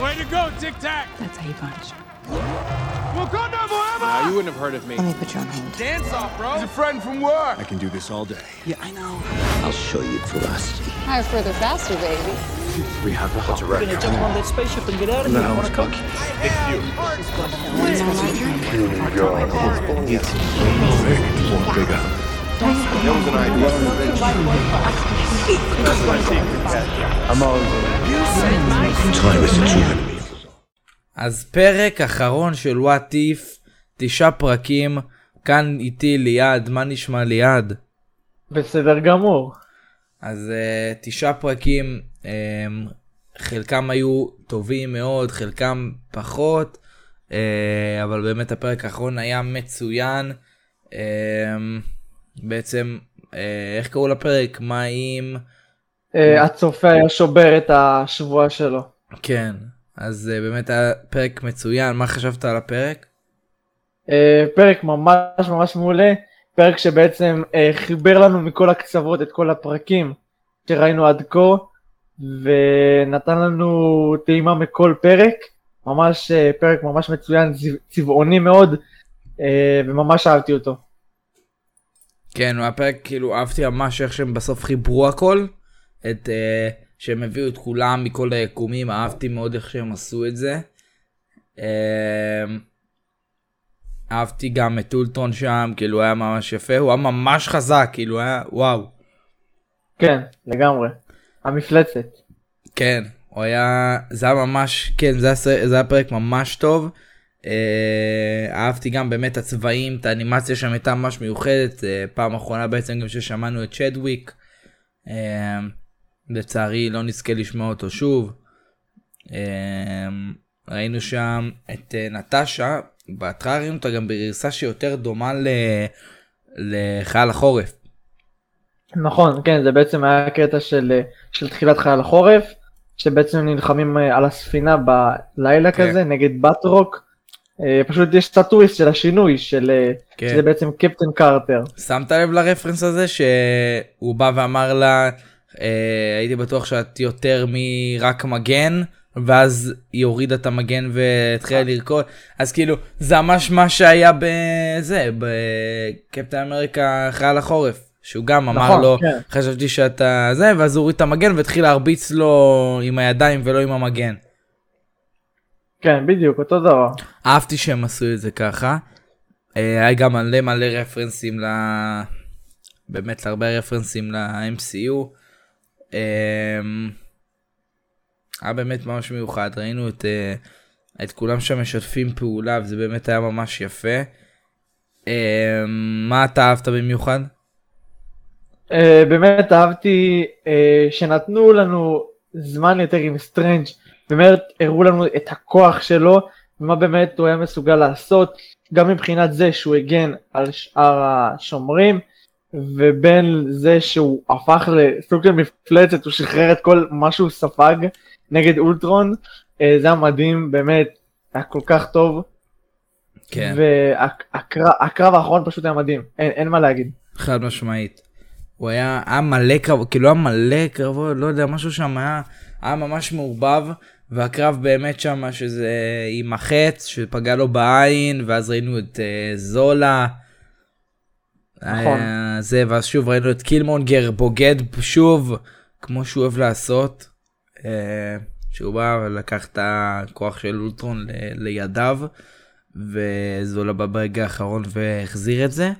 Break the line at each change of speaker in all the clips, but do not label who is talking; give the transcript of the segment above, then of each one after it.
Way to go, Tic Tac!
That's how you punch.
Wakanda forever!
Now, you wouldn't have heard of me.
Let me put you on hold.
Dance off, bro! He's a friend from work!
I can do this all day.
Yeah, I know.
I'll show you ferocity.
Higher, further, faster, baby.
We have a What's a record?
Gonna jump on that spaceship and get out of
No,
here.
it's
Wanna come?
Bucky. bigger. That was an idea. I'm always Time is the true enemy.
אז פרק אחרון של וואט איף, תשעה פרקים, כאן איתי ליעד, מה נשמע ליעד?
בסדר גמור.
אז uh, תשעה פרקים, um, חלקם היו טובים מאוד, חלקם פחות, uh, אבל באמת הפרק האחרון היה מצוין. Um, בעצם, uh, איך קראו לפרק? מה אם...
אה, הצופה היה שובר את השבועה שלו.
כן, אז uh, באמת היה פרק מצוין, מה חשבת על הפרק?
אה, פרק ממש ממש מעולה, פרק שבעצם אה, חיבר לנו מכל הקצוות את כל הפרקים שראינו עד כה, ונתן לנו טעימה מכל פרק, ממש אה, פרק ממש מצוין, צבע- צבעוני מאוד, אה, וממש אהבתי אותו.
כן, הפרק כאילו אהבתי ממש איך שהם בסוף חיברו הכל, את uh, שהם הביאו את כולם מכל היקומים, אהבתי מאוד איך שהם עשו את זה. Uh, אהבתי גם את אולטרון שם, כאילו היה ממש יפה, הוא היה ממש חזק, כאילו היה וואו.
כן, לגמרי. המפלצת.
כן, הוא היה, זה היה ממש, כן, זה היה, זה היה פרק ממש טוב. אה, אהבתי גם באמת הצבעים, את האנימציה שם הייתה ממש מיוחדת, אה, פעם אחרונה בעצם גם ששמענו את צ'דוויק. אה, לצערי לא נזכה לשמוע אותו שוב. אה, ראינו שם את אה, נטשה, בהתחלה ראינו אותה גם בגרסה שיותר דומה ל... לחייל החורף.
נכון, כן, זה בעצם היה קטע של, אה, של תחילת חייל החורף, שבעצם נלחמים על הספינה בלילה
כן.
כזה נגד באטרוק. אה, פשוט יש את הטוויסט של השינוי, של,
כן.
שזה בעצם קפטן קרטר.
שמת לב לרפרנס הזה שהוא בא ואמר לה הייתי בטוח שאת יותר מרק מגן ואז היא הורידה את המגן והתחילה לרקוד אז כאילו זה ממש מה שהיה בזה בקפטן אמריקה חייל החורף שהוא גם אמר
נכון,
לו
כן.
חשבתי שאתה זה ואז הוא הוריד את המגן והתחיל להרביץ לו עם הידיים ולא עם המגן.
כן, בדיוק, אותו דבר.
אהבתי שהם עשו את זה ככה. אה, היה גם מלא מלא רפרנסים ל... באמת להרבה רפרנסים ל-MCU. אה, היה באמת ממש מיוחד, ראינו את, אה, את כולם שם משתפים פעולה וזה באמת היה ממש יפה. אה, מה אתה אהבת במיוחד?
אה, באמת אהבתי אה, שנתנו לנו זמן יותר עם סטרנג', באמת הראו לנו את הכוח שלו, ומה באמת הוא היה מסוגל לעשות, גם מבחינת זה שהוא הגן על שאר השומרים, ובין זה שהוא הפך לסוג של מפלצת, הוא שחרר את כל מה שהוא ספג נגד אולטרון, אה, זה היה מדהים, באמת, היה כל כך טוב,
כן,
והקרב האחרון פשוט היה מדהים, אין, אין מה להגיד.
חד משמעית. הוא היה, היה מלא קרב, כאילו היה מלא קרבות, לא יודע, משהו שם היה, היה ממש מעורבב, והקרב באמת שם שזה עם החץ שפגע לו בעין, ואז ראינו את uh, זולה.
נכון.
היה זה, ואז שוב ראינו את קילמונגר בוגד שוב, כמו שהוא אוהב לעשות. uh, שהוא בא ולקח את הכוח של אולטרון ל- לידיו, וזולה בא ברגע האחרון והחזיר את זה.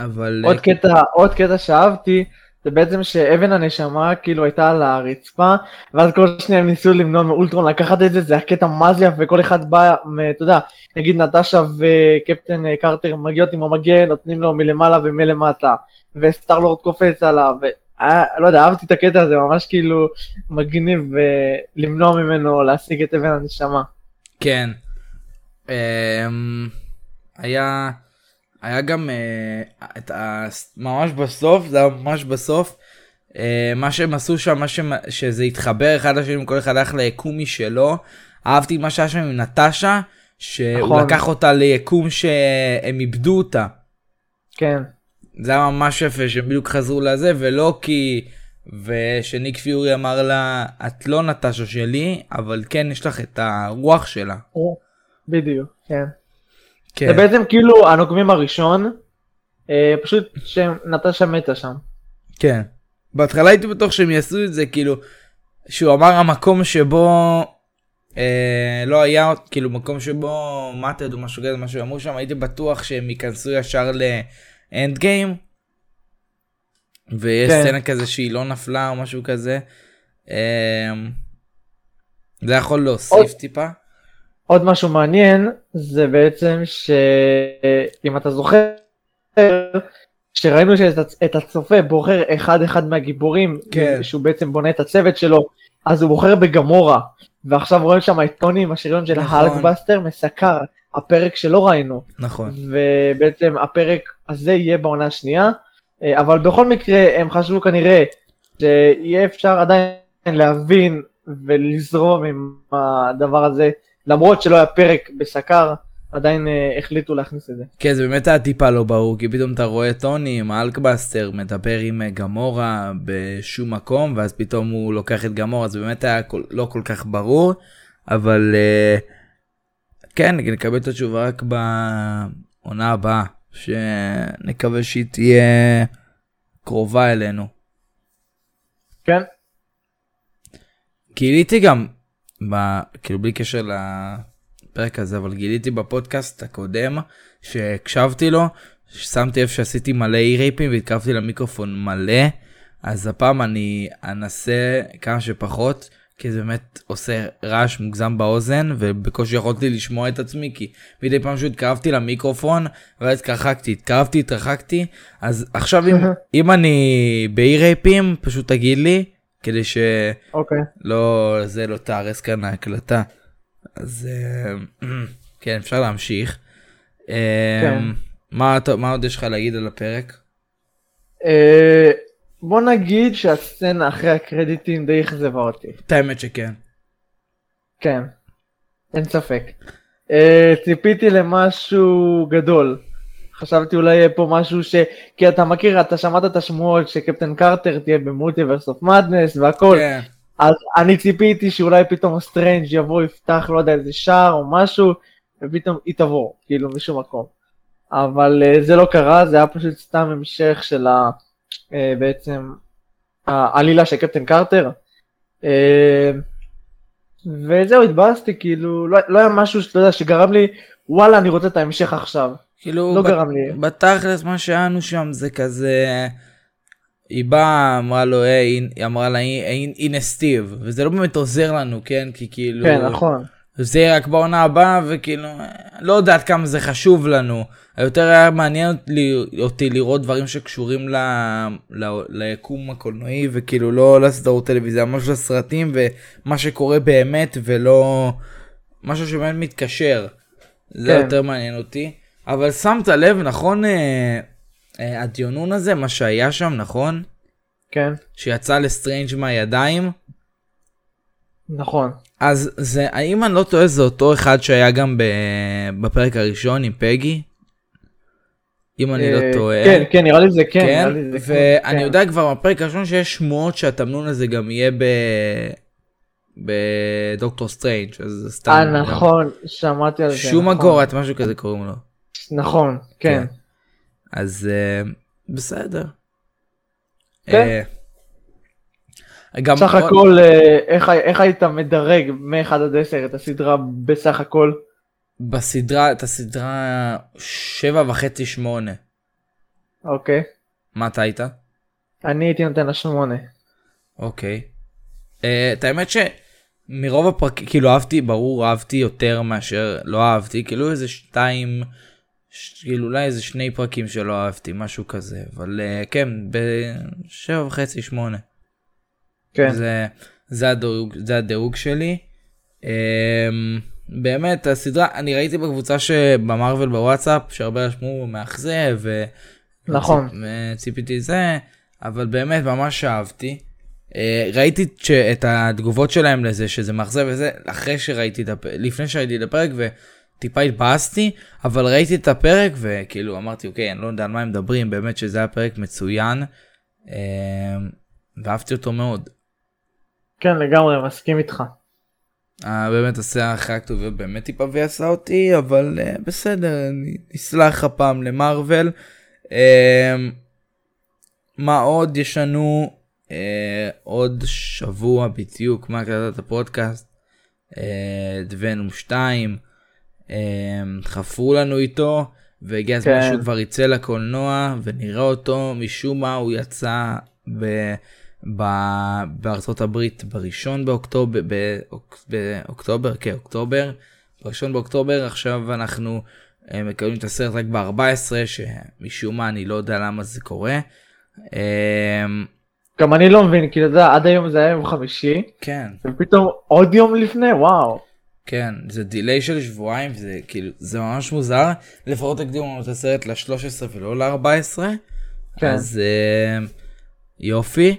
אבל...
עוד קטע, עוד קטע שאהבתי, זה בעצם שאבן הנשמה כאילו הייתה על הרצפה, ואז כל שניה הם ניסו למנוע מאולטרון לקחת את זה, זה הקטע מה זה יפה, וכל אחד בא, אתה יודע, נגיד נטשה וקפטן אה, קרטר מגיעות עם המגן, נותנים לו מלמעלה ומלמטה, וסטארלורד קופץ עליו, והיה, לא יודע, אהבתי את הקטע הזה, ממש כאילו מגניב, ולמנוע ממנו להשיג את אבן הנשמה.
כן. אמ, היה היה גם אה, את ה... ממש בסוף זה היה ממש בסוף אה, מה שהם עשו שם מה שהם, שזה התחבר אחד לשני כל אחד הלך ליקום משלו אהבתי מה שהיה שם עם נטשה שהוא
נכון.
לקח אותה ליקום שהם איבדו אותה
כן,
זה היה ממש יפה שהם בדיוק חזרו לזה ולא כי ושניק פיורי אמר לה, את לא נטשה שלי, אבל כן יש לך את הרוח שלה.
בדיוק, כן.
כן,
זה בעצם כאילו הנוקמים הראשון, אה, פשוט שנטשה מתה שם.
כן. בהתחלה הייתי בטוח שהם יעשו את זה, כאילו, שהוא אמר המקום שבו אה, לא היה, כאילו, מקום שבו מתד או משהו כזה, מה שאמרו שם, הייתי בטוח שהם ייכנסו ישר לאנד גיים. ויש
כן.
סצנה כזה שהיא לא נפלה או משהו כזה. אה, זה יכול להוסיף
עוד-
טיפה.
עוד משהו מעניין זה בעצם שאם אתה זוכר שראינו שאת הצופה בוחר אחד אחד מהגיבורים
כן.
שהוא בעצם בונה את הצוות שלו אז הוא בוחר בגמורה ועכשיו רואים שם את טוני עם השריון של
נכון.
האלקבאסטר מסקר הפרק שלא ראינו
נכון.
ובעצם הפרק הזה יהיה בעונה השנייה אה, אבל בכל מקרה הם חשבו כנראה שיהיה אפשר עדיין להבין ולזרום עם הדבר הזה למרות שלא היה פרק בסקר עדיין אה, החליטו להכניס את זה.
כן זה באמת היה טיפה לא ברור כי פתאום אתה רואה טוני עם האלקבאסטר מדבר עם אה, גמורה בשום מקום ואז פתאום הוא לוקח את גמורה זה באמת היה כל, לא כל כך ברור אבל אה, כן נקבל את התשובה רק בעונה הבאה שנקווה שהיא תהיה קרובה אלינו.
כן?
גיליתי גם, ב, כאילו בלי קשר לפרק הזה, אבל גיליתי בפודקאסט הקודם שהקשבתי לו, שמתי לב שעשיתי מלא אי-רייפים והתקרבתי למיקרופון מלא, אז הפעם אני אנסה כמה שפחות, כי זה באמת עושה רעש מוגזם באוזן, ובקושי יכולתי לשמוע את עצמי, כי מדי פעם שהתקרבתי למיקרופון, ואז התרחקתי, התקרבתי, התרחקתי, אז עכשיו אם, אם אני באי-רייפים, פשוט תגיד לי, כדי ש...
אוקיי.
לא, זה לא תהרס כאן ההקלטה. אז אה, כן, אפשר להמשיך. אה,
כן.
מה, אתה- מה עוד יש לך להגיד על הפרק?
אה, בוא נגיד שהסצנה אחרי הקרדיטים די אכזבה אותי.
את האמת שכן.
כן. אין ספק. אה, ציפיתי למשהו גדול. חשבתי אולי יהיה פה משהו ש... כי אתה מכיר, אתה שמעת את השמועות שקפטן קרטר תהיה ב Multiverse of Madness והכל.
כן.
אז אני ציפיתי שאולי פתאום סטרנג' יבוא יפתח לא יודע איזה שער או משהו ופתאום היא תבוא כאילו משום מקום. אבל אה, זה לא קרה זה היה פשוט סתם המשך של ה, אה, בעצם העלילה של קפטן קרטר. Uh, וזהו התבאסתי כאילו לא, לא היה משהו שאתה יודע שגרם לי וואלה אני רוצה את ההמשך עכשיו.
כאילו,
לא
ב-
גרם לי.
בתכלס מה שהיה שם זה כזה... היא באה, אמרה לו, היי, היא אמרה לה, "הי- הנה סטיב, וזה לא באמת עוזר לנו, כן? כי כאילו...
כן נכון.
זה יהיה רק בעונה הבאה, וכאילו, לא יודעת כמה זה חשוב לנו. יותר היה מעניין אותי, לראות דברים שקשורים ל, ל, ליקום הקולנועי, וכאילו לא לסדרות טלוויזיה, ממש לסרטים, ומה שקורה באמת, ולא משהו שבאמת מתקשר. זה
כן.
יותר מעניין אותי. אבל שמת לב, נכון, אה, אה, הדיונון הזה, מה שהיה שם, נכון?
כן
שיצא לסטרנג' מהידיים?
נכון.
אז זה, האם אני לא טועה, זה אותו אחד שהיה גם ב, בפרק הראשון עם פגי? אם אני לא
אה,
טועה.
כן כן נראה לי זה כן.
כן,
לי זה כן,
ואני
כן.
יודע כבר בפרק הראשון שיש שמועות שהתמנון הזה גם יהיה ב... בדוקטור סטרנג' אז סתם.
אה
גם-
נכון שמעתי על זה.
שומה
נכון.
גורת משהו כזה קוראים לו.
נכון, כן.
אז אה, בסדר.
כן.
אה, גם
סך הכל, אה, איך, איך היית מדרג מ-1 עד 10 את הסדרה בסך הכל?
בסדרה, את הסדרה שבע וחצי שמונה.
אוקיי.
מה אתה היית?
אני הייתי נותן לה 8.
אוקיי. אה, את האמת שמרוב הפרקים, כאילו אהבתי, ברור אהבתי יותר מאשר לא אהבתי, כאילו איזה שתיים, ש- כאילו אולי איזה שני פרקים שלא אהבתי, משהו כזה, אבל אה, כן, בשבע וחצי, שמונה.
כן.
זה, זה, הדירוג, זה הדירוג שלי. אמ, באמת הסדרה אני ראיתי בקבוצה שבמרוויל בוואטסאפ שהרבה רשמו מאכזב ו-
נכון.
וציפ- ציפיתי זה אבל באמת ממש אהבתי. אה, ראיתי את התגובות שלהם לזה שזה מאכזב וזה אחרי שראיתי את הפרק לפני שראיתי את הפרק וטיפה התבאסתי אבל ראיתי את הפרק וכאילו אמרתי אוקיי אני לא יודע על מה הם מדברים באמת שזה היה פרק מצוין. אמ, ואהבתי אותו מאוד.
כן, לגמרי, מסכים איתך.
Uh, באמת אחרי הכתוביות באמת טיפה ועשה אותי אבל uh, בסדר נסלח הפעם למרוויל. Uh, מה עוד יש לנו uh, עוד שבוע בדיוק מה הקלטת הפודקאסט את ונום 2 uh, חפרו לנו איתו והגיע הזמן
כן.
שהוא כבר יצא לקולנוע ונראה אותו משום מה הוא יצא ב... ב- בארצות הברית בראשון באוקטובר, באוק, באוקטובר, כן, אוקטובר, בראשון באוקטובר, עכשיו אנחנו אה, מקבלים את הסרט רק ב-14, שמשום מה אני לא יודע למה זה קורה. אה,
גם אני לא מבין, כי אתה יודע, עד היום זה היה יום חמישי,
כן,
ופתאום עוד יום לפני, וואו.
כן, זה דיליי של שבועיים, זה כאילו, זה ממש מוזר, לפחות הקדימו לנו את הסרט ל-13 ולא ל-14,
כן.
אז אה, יופי.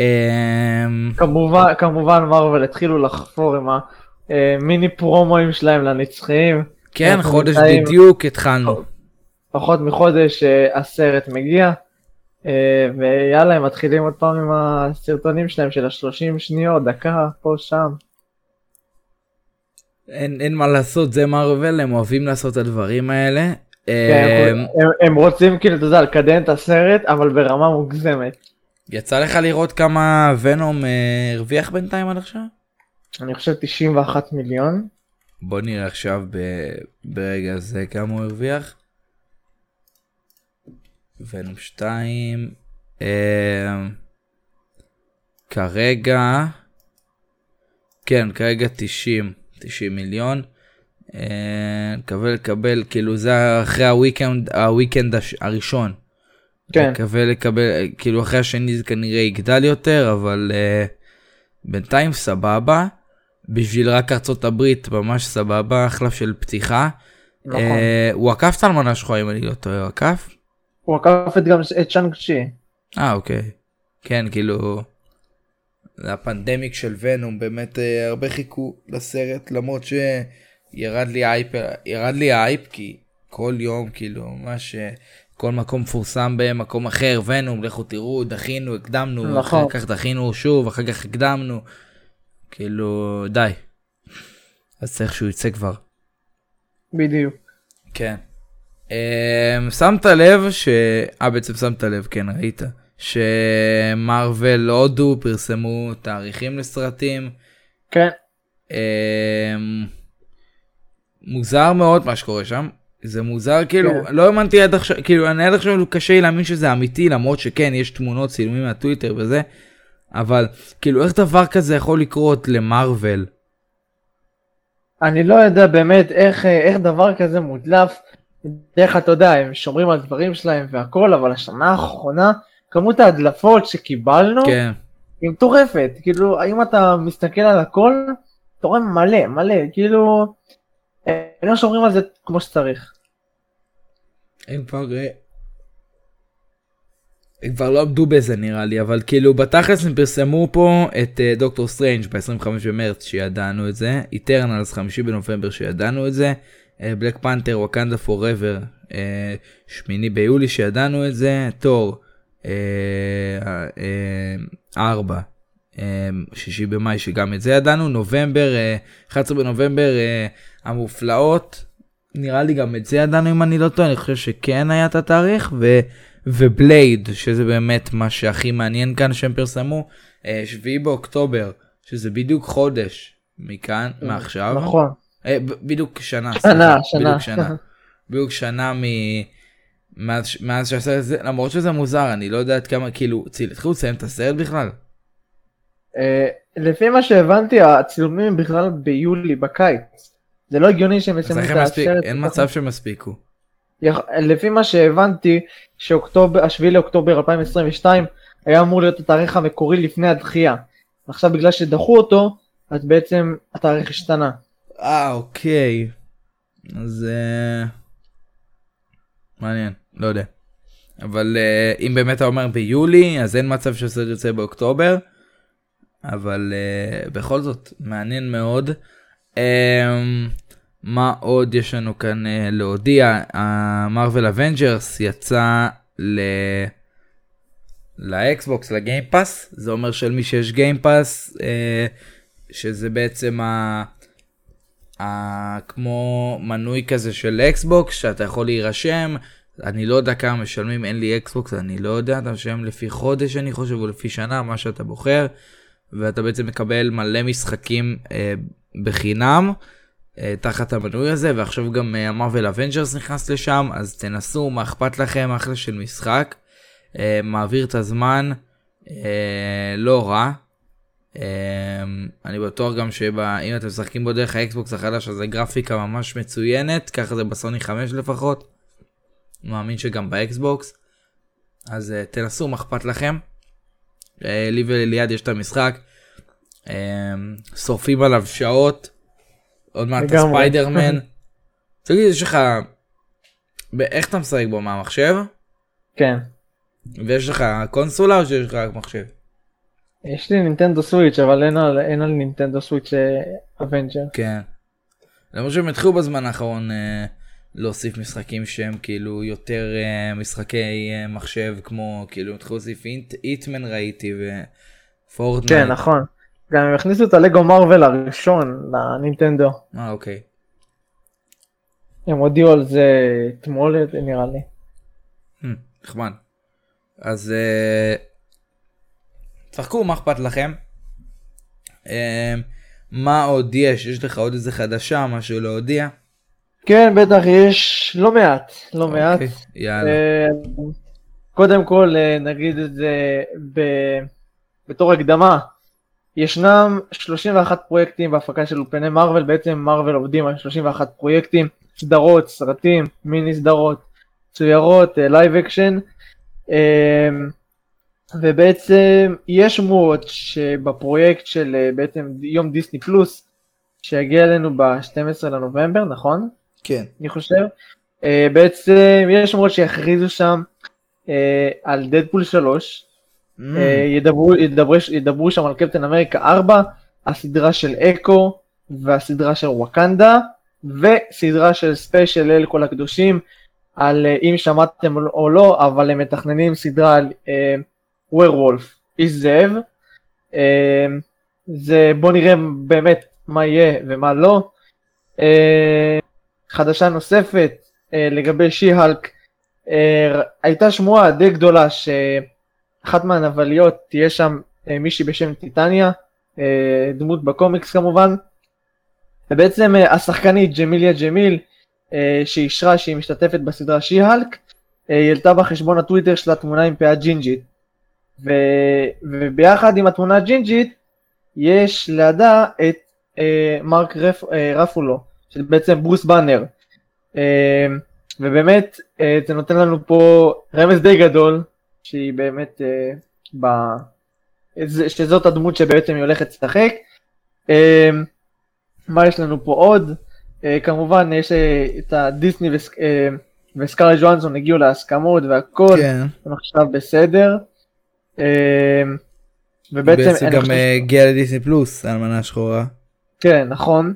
אה,
כמובן, כמובן מרוויל התחילו לחפור עם המיני פרומואים שלהם לנצחיים.
כן, חודש
נמצאים-
בדיוק התחלנו.
פחות מחודש אה, הסרט מגיע, אה, ויאללה, הם מתחילים עוד פעם עם הסרטונים שלהם של ה-30 שניות, דקה, פה, שם.
אין, אין מה לעשות, זה מארוול, הם אוהבים לעשות את הדברים האלה.
כן,
אמ,
הם, הם רוצים כאילו, אתה יודע, לקדם את הסרט, אבל ברמה מוגזמת.
יצא לך לראות כמה ונום אה, הרוויח בינתיים עד עכשיו?
אני חושב 91 מיליון.
בוא נראה עכשיו ב... ברגע זה כמה הוא הרוויח. ונום 2. אה, כרגע, כן, כרגע 90, 90 מיליון. אה, נקווה לקבל, כאילו זה אחרי הוויקנד, הוויקנד הראשון.
כן.
מקווה לקבל, כאילו אחרי השני זה כנראה יגדל יותר, אבל uh, בינתיים סבבה. בשביל רק ארצות הברית ממש סבבה, אחלה של פתיחה.
נכון.
אה, הוא עקף את האלמנה שלך אם אני לא טועה, הוא עקף?
הוא עקף את גם את צ'אנג צ'י.
אה אוקיי. כן כאילו. הפנדמיק של ונום באמת אה, הרבה חיכו לסרט למרות שירד לי אייפ ירד לי אייפ כי כל יום כאילו ממש אה, כל מקום מפורסם במקום אחר ונום לכו תראו דחינו הקדמנו
נכון.
אחר כך דחינו שוב אחר כך הקדמנו כאילו די. אז צריך שהוא יצא כבר.
בדיוק.
כן. Um, שמת לב ש... אה בעצם שמת לב כן ראית שמרוויל הודו פרסמו תאריכים לסרטים.
כן.
Um, מוזר מאוד מה שקורה שם. זה מוזר כאילו
כן.
לא האמנתי עד עכשיו כאילו אני עד עכשיו קשה לי להאמין שזה אמיתי למרות שכן יש תמונות צילומים מהטוויטר וזה אבל כאילו איך דבר כזה יכול לקרות למרוויל.
אני לא יודע באמת איך, אה, איך דבר כזה מודלף. דרך אתה יודע, הם שומרים על דברים שלהם והכל, אבל השנה האחרונה, כמות ההדלפות שקיבלנו,
כן.
היא מטורפת. כאילו, אם אתה מסתכל על הכל, אתה רואה מלא, מלא, כאילו, הם לא שומרים על זה כמו שצריך.
הם כבר אה, הם כבר לא עמדו בזה נראה לי אבל כאילו בתכלס הם פרסמו פה את אה, דוקטור סטרנג' ב-25 במרץ שידענו את זה Eternals 5 בנובמבר שידענו את זה בלק פנתר ווקנדה פוראבר שמיני ביולי שידענו את זה תור 4 שישי במאי שגם את זה ידענו. נובמבר אה, 11 בנובמבר אה, המופלאות. נראה לי גם את זה ידענו אם אני לא טועה, אני חושב שכן היה את התאריך, ו... ובלייד, שזה באמת מה שהכי מעניין כאן שהם פרסמו, אה, שביעי באוקטובר, שזה בדיוק חודש מכאן, מעכשיו,
נכון.
אה, בדיוק שנה,
שנה,
סליחה,
שנה.
בדיוק שנה, בדיוק שנה מאז, מאז שהסרט הזה, למרות שזה מוזר, אני לא יודע עד כמה, כאילו, ציל- התחילו לציין את הסרט בכלל?
אה, לפי מה שהבנתי, הצילומים בכלל ביולי, בקיץ. זה לא הגיוני שהם יסיימו את הסרט.
אין. מצב שהם הספיקו.
יח- לפי מה שהבנתי, שאוקטובר, השביעי לאוקטובר 2022 היה אמור להיות התאריך המקורי לפני הדחייה. עכשיו בגלל שדחו אותו, אז בעצם התאריך השתנה.
אה אוקיי. אז אה, מעניין לא יודע. אבל אה, אם באמת אתה אומר ביולי אז אין מצב שהסרט יוצא באוקטובר. אבל אה, בכל זאת מעניין מאוד. אה, מה עוד יש לנו כאן אה, להודיע? ה Marvel Avengers יצא ל... לאקסבוקס ל Game Pass זה אומר שלמי שיש Game Pass אה, שזה בעצם ה... ה... כמו מנוי כזה של אקסבוקס שאתה יכול להירשם אני לא יודע כמה משלמים אין לי אקסבוקס אני לא יודע אתה משלם לפי חודש אני חושב או לפי שנה מה שאתה בוחר ואתה בעצם מקבל מלא משחקים אה, בחינם. אה, תחת המנוי הזה ועכשיו גם המארוול אבנג'רס נכנס לשם אז תנסו מה אכפת לכם אחלה של משחק אה, מעביר את הזמן אה, לא רע. אני בטוח גם שאם אתם משחקים בו דרך האקסבוקס החדש אז זה גרפיקה ממש מצוינת ככה זה בסוני 5 לפחות. מאמין שגם באקסבוקס. אז תנסו מה אכפת לכם. לי וליד יש את המשחק. שורפים עליו שעות. עוד מעט ספיידרמן. תגיד, יש לך... איך אתה משחק בו? מה, מחשב?
כן.
ויש לך קונסולה או שיש לך רק מחשב?
יש לי נינטנדו סוויץ' אבל אין על, אין על נינטנדו סוויץ' אבנג'ר.
כן. למרות שהם התחילו בזמן האחרון אה, להוסיף משחקים שהם כאילו יותר אה, משחקי אה, מחשב כמו כאילו התחילו להוסיף היטמן ראיתי ופורטנייט.
כן נכון. גם הם הכניסו את הלגו מארוול הראשון לנינטנדו.
אה אוקיי.
הם הודיעו על זה אתמול נראה לי.
Hmm, נחמד. אז אה, צחקו מה אכפת לכם. אה, מה עוד יש? יש לך עוד איזה חדשה משהו להודיע?
כן בטח יש לא מעט לא okay, אוקיי, מעט.
יאללה.
אה, קודם כל נגיד את זה ב... בתור הקדמה ישנם 31 פרויקטים בהפקה של אולפני מארוול, בעצם מארוול עובדים על 31 פרויקטים, סדרות, סרטים, מיני סדרות, מצוירות, live אה, אקשן, ובעצם יש שמועות שבפרויקט של אה, בעצם יום דיסני פלוס, שיגיע אלינו ב-12 לנובמבר, נכון?
כן.
אני חושב. אה, בעצם יש שמועות שיכריזו שם על דדפול 3, Mm. אה, ידברו, ידברו, ידברו שם על קפטן אמריקה 4, הסדרה של אקו והסדרה של וואקנדה וסדרה של ספיישל אל כל הקדושים על אה, אם שמעתם או לא אבל הם מתכננים סדרה על ווירוולף, uh, איש זאב. Uh, זה בוא נראה באמת מה יהיה ומה לא. Uh, חדשה נוספת uh, לגבי שי-הלק, uh, הייתה שמועה די גדולה ש... אחת מהנבליות תהיה שם אה, מישהי בשם טיטניה, אה, דמות בקומיקס כמובן, ובעצם אה, השחקנית ג'מיליה ג'מיל, שאישרה שהיא משתתפת בסדרה שי-הלק, היא העלתה בחשבון הטוויטר שלה תמונה עם פאה ג'ינג'ית, ו... וביחד עם התמונה הג'ינג'ית יש לידה את אה, מרק רפ... אה, רפולו, של בעצם ברוס באנר. אה, ובאמת אה, זה נותן לנו פה רמז די גדול שהיא באמת אה, ב... שזאת הדמות שבעצם היא הולכת לשחק. אה, מה יש לנו פה עוד? אה, כמובן יש את הדיסני וס... אה, וסקארלי ג'ואנסון הגיעו להסכמות והכל,
כן.
הם עכשיו בסדר. אה,
ובעצם בעצם גם הגיע לדיסני פלוס, האלמנה השחורה.
כן, נכון.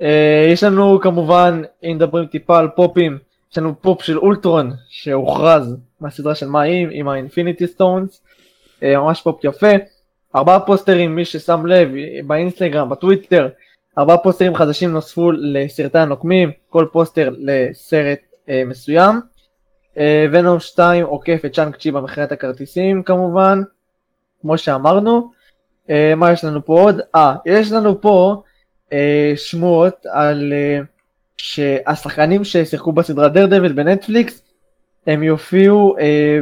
Uh, יש לנו כמובן, אם מדברים טיפה על פופים, יש לנו פופ של אולטרון שהוכרז מהסדרה של מה אם עם ה Infinity Stones, אה, ממש פופ יפה. ארבעה פוסטרים, מי ששם לב, באינסטגרם, בטוויטר, ארבעה פוסטרים חדשים נוספו לסרטי הנוקמים, כל פוסטר לסרט אה, מסוים. אה, וונום 2 עוקף את שאנג צ'י במכירת הכרטיסים כמובן, כמו שאמרנו. אה, מה יש לנו פה עוד? אה, יש לנו פה אה, שמועות על אה, שהשחקנים ששיחקו בסדרה דרדוויל בנטפליקס הם יופיעו אה,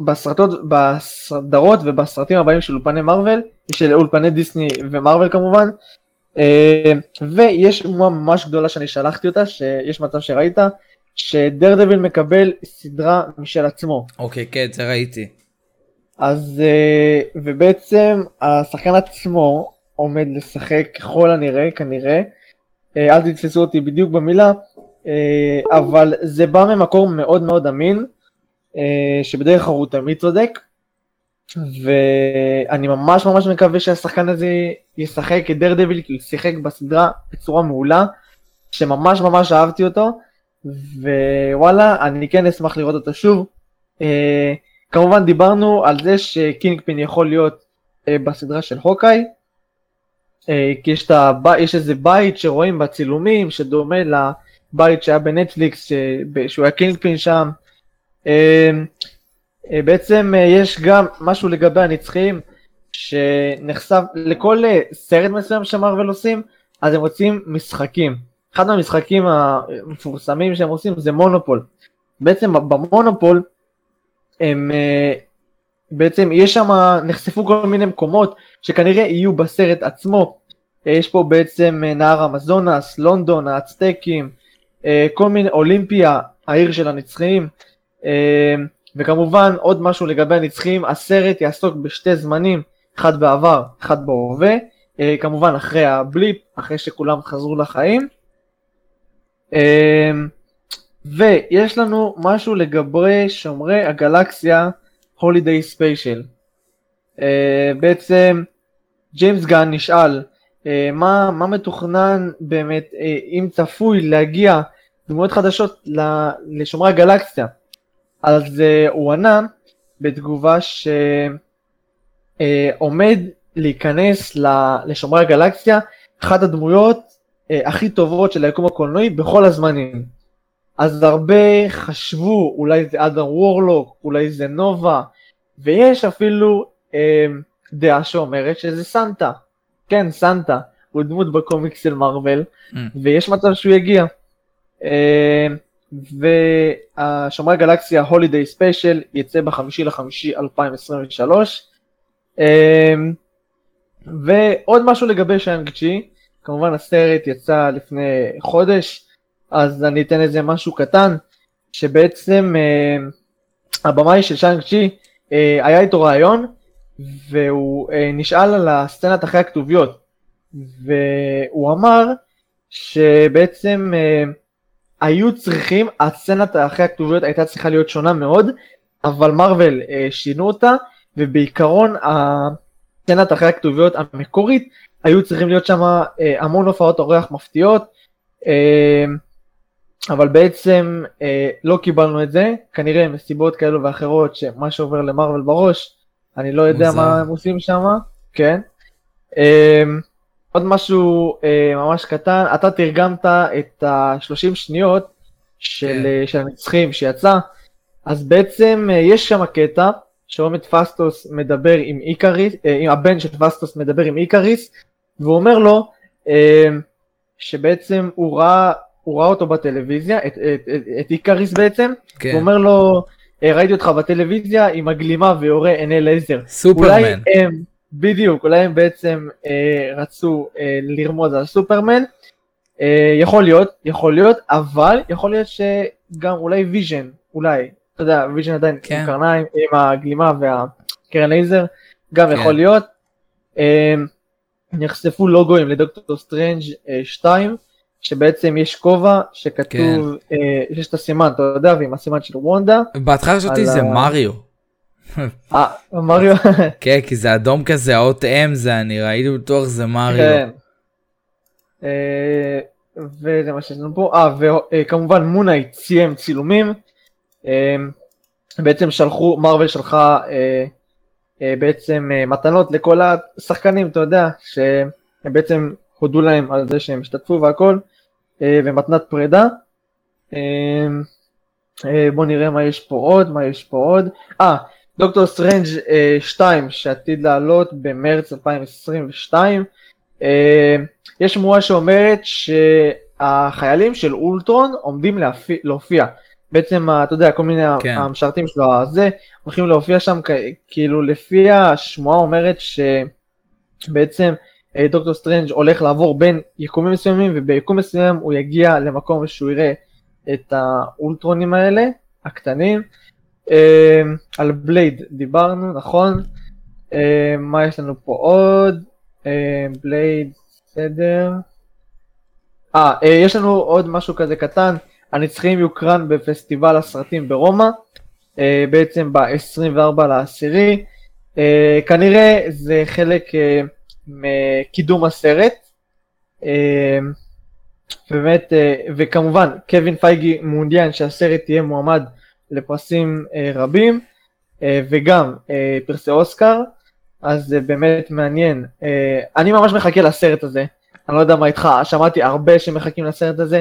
בסרטות, בסדרות ובסרטים הבאים של אולפני מארוול, של אולפני דיסני ומארוול כמובן. אה, ויש תמונה ממש גדולה שאני שלחתי אותה, שיש מצב שראית, שדר דביל מקבל סדרה משל עצמו.
אוקיי, כן, זה ראיתי.
אז, אה, ובעצם השחקן עצמו עומד לשחק ככל הנראה, כנראה, אה, אל תתפסו אותי בדיוק במילה, אה, אבל זה בא ממקום מאוד מאוד אמין, אה, שבדרך כלל הוא תמיד צודק, ואני ממש ממש מקווה שהשחקן הזה ישחק את דר דביל, כי הוא שיחק בסדרה בצורה מעולה, שממש ממש אהבתי אותו, ווואלה, אני כן אשמח לראות אותו שוב. כמובן דיברנו על זה שקינגפין יכול להיות בסדרה של הוקאי, כי יש, הב... יש איזה בית שרואים בצילומים שדומה לבית שהיה בנטפליקס, שהוא היה קינגפין שם. אה, אה, בעצם אה, יש גם משהו לגבי הנצחיים, שנחשף לכל אה, סרט מסוים שמרוול עושים, אז הם רוצים משחקים. אחד מהמשחקים המפורסמים שהם עושים זה מונופול. בעצם במונופול הם בעצם יש שם נחשפו כל מיני מקומות שכנראה יהיו בסרט עצמו. יש פה בעצם נהר המזונס, לונדון, האצטקים, כל מיני אולימפיה, העיר של הנצחיים. וכמובן עוד משהו לגבי הנצחיים, הסרט יעסוק בשתי זמנים, אחד בעבר, אחד בהווה, אה, כמובן אחרי ה blip, אחרי שכולם חזרו לחיים. אה, ויש לנו משהו לגבי שומרי הגלקסיה Holiday Special. אה, בעצם ג'יימס גן נשאל אה, מה, מה מתוכנן באמת, אה, אם צפוי להגיע דמויות חדשות לשומרי הגלקסיה. אז uh, הוא ענה בתגובה שעומד uh, להיכנס לשומרי הגלקסיה אחת הדמויות uh, הכי טובות של היקום הקולנועי בכל הזמנים. אז הרבה חשבו אולי זה אדם וורלוק, אולי זה נובה, ויש אפילו uh, דעה שאומרת שזה סנטה. כן, סנטה, הוא דמות בקומיקס של מארוול, mm. ויש מצב שהוא יגיע. Uh, והשומרי גלקסיה Holiday Special יצא בחמישי לחמישי 2023. אמ, ועוד משהו לגבי שאנג צ'י, כמובן הסרט יצא לפני חודש, אז אני אתן איזה משהו קטן, שבעצם אמ, הבמאי של שאנג צ'י אה, היה איתו רעיון, והוא אה, נשאל על הסצנת אחרי הכתוביות, והוא אמר שבעצם אה, היו צריכים, הסצנת אחרי הכתוביות הייתה צריכה להיות שונה מאוד, אבל מרוויל אה, שינו אותה, ובעיקרון הסצנת אחרי הכתוביות המקורית, היו צריכים להיות שם אה, המון הופעות אורח מפתיעות, אה, אבל בעצם אה, לא קיבלנו את זה, כנראה מסיבות כאלו ואחרות, שמה שעובר למרוויל בראש, אני לא יודע מוזר. מה הם עושים שם, כן. אה, עוד משהו אה, ממש קטן, אתה תרגמת את ה-30 שניות של, כן. אה, של הנצחים שיצא, אז בעצם אה, יש שם קטע שעומד פסטוס מדבר עם איקריס, אה, הבן של פסטוס מדבר עם איקריס, והוא אומר לו שבעצם הוא ראה, הוא ראה אותו בטלוויזיה, את, את, את, את איקריס בעצם, כן. הוא אומר לו, ראיתי אותך בטלוויזיה עם הגלימה ויורה עיני לייזר.
סופרמן.
אולי הם, בדיוק, אולי הם בעצם אה, רצו אה, לרמוז על סופרמן. אה, יכול להיות, יכול להיות, אבל יכול להיות שגם אולי ויז'ן, אולי, אתה יודע, ויז'ן עדיין כן. עם קרניים, עם הגלימה והקרן לייזר, גם כן. יכול להיות. אה, נחשפו לוגוים לדוקטור סטרנג' 2, אה, שבעצם יש כובע שכתוב, כן. אה, יש את הסימן, אתה יודע, ועם הסימן של וונדה.
בהתחלה חשבתי זה מריו.
אה, מריו.
כן, כי זה אדום כזה, האות אם זה, אני ראיתי בטוח זה מריו. כן.
אה, וזה מה שיש לנו פה. אה, וכמובן מונייט סיים צילומים. אה, בעצם שלחו, מרוויל שלחה בעצם מתנות לכל השחקנים, אתה יודע, שהם בעצם הודו להם על זה שהם השתתפו והכל, ומתנת פרידה. בוא נראה מה יש פה עוד, מה יש פה עוד. אה, דוקטור סטרנג' 2 שעתיד לעלות במרץ 2022. אה, יש שמועה שאומרת שהחיילים של אולטרון עומדים להופיע, להופיע. בעצם אתה יודע כל מיני כן. המשרתים שלו הזה הולכים להופיע שם כאילו לפי השמועה אומרת שבעצם אה, דוקטור סטרנג' הולך לעבור בין יקומים מסוימים וביקום מסוים הוא יגיע למקום שהוא יראה את האולטרונים האלה הקטנים אמ, על בלייד דיברנו, נכון? אמ, מה יש לנו פה עוד? בלייד, בסדר. אה, אה, יש לנו עוד משהו כזה קטן, הנצחים יוקרן בפסטיבל הסרטים ברומא, אה, בעצם ב-24 לעשירי. אה, כנראה זה חלק מקידום הסרט. באמת, וכמובן, קווין פייגי מעוניין שהסרט יהיה מועמד לפרסים אה, רבים. אה, וגם אה, פרסי אוסקר, אז זה באמת מעניין. אה, אני ממש מחכה לסרט הזה, אני לא יודע מה איתך, שמעתי הרבה שמחכים לסרט הזה,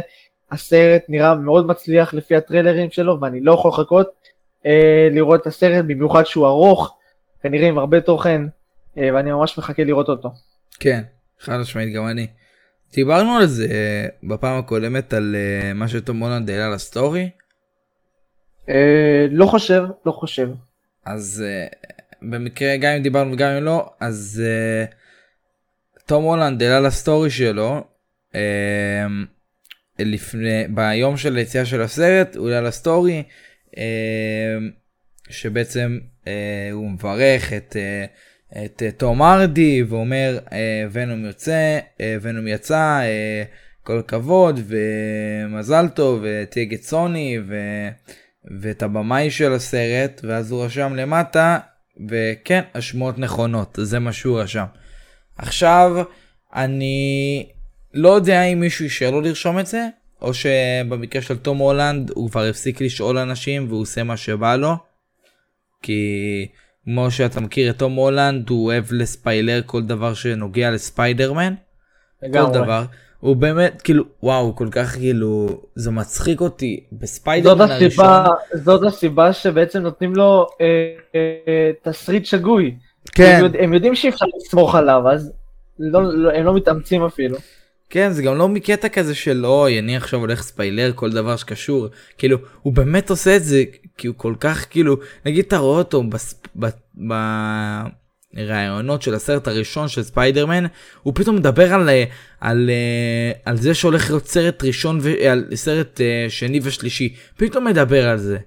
הסרט נראה מאוד מצליח לפי הטריילרים שלו, ואני לא יכול לחכות אה, לראות את הסרט, במיוחד שהוא ארוך, כנראה עם הרבה תוכן, אה, ואני ממש מחכה לראות אותו.
כן, חד משמעית גם אני. דיברנו על זה אה, בפעם הקודמת על אה, מה שתום הולנד העלה לסטורי,
אה, לא חושב, לא חושב.
אז אה, במקרה גם אם דיברנו וגם אם לא, אז אה, תום הולנד העלה לסטורי שלו, אה, לפני, ביום של היציאה של הסרט, הוא העלה לסטורי, אה, שבעצם אה, הוא מברך את, אה, את אה, תום הרדי ואומר אה, ונום יוצא, אה, ונום יצא, כל הכבוד ומזל טוב ותהיה גצוני ו... ואת הבמאי של הסרט ואז הוא רשם למטה וכן השמועות נכונות זה מה שהוא רשם. עכשיו אני לא יודע אם מישהו אישר לו לרשום את זה או שבמקרה של תום הולנד הוא כבר הפסיק לשאול אנשים והוא עושה מה שבא לו. כי כמו שאתה מכיר את תום הולנד הוא אוהב לספיילר כל דבר שנוגע לספיידרמן. כל. דבר. הוא באמת כאילו וואו כל כך כאילו זה מצחיק אותי בספיידרמן הראשון.
הסיבה, זאת הסיבה שבעצם נותנים לו אה, אה, תסריט שגוי.
כן.
הם, יודע, הם יודעים שאי אפשר לסמוך עליו, אז לא, לא, הם לא מתאמצים אפילו.
כן זה גם לא מקטע כזה של אוי אני עכשיו הולך ספיילר כל דבר שקשור כאילו הוא באמת עושה את זה כי הוא כל כך כאילו נגיד אתה רואה אותו. בראיונות של הסרט הראשון של ספיידרמן הוא פתאום מדבר על על אה, על זה שהולך להיות סרט ראשון ועל סרט אה, שני ושלישי פתאום מדבר על זה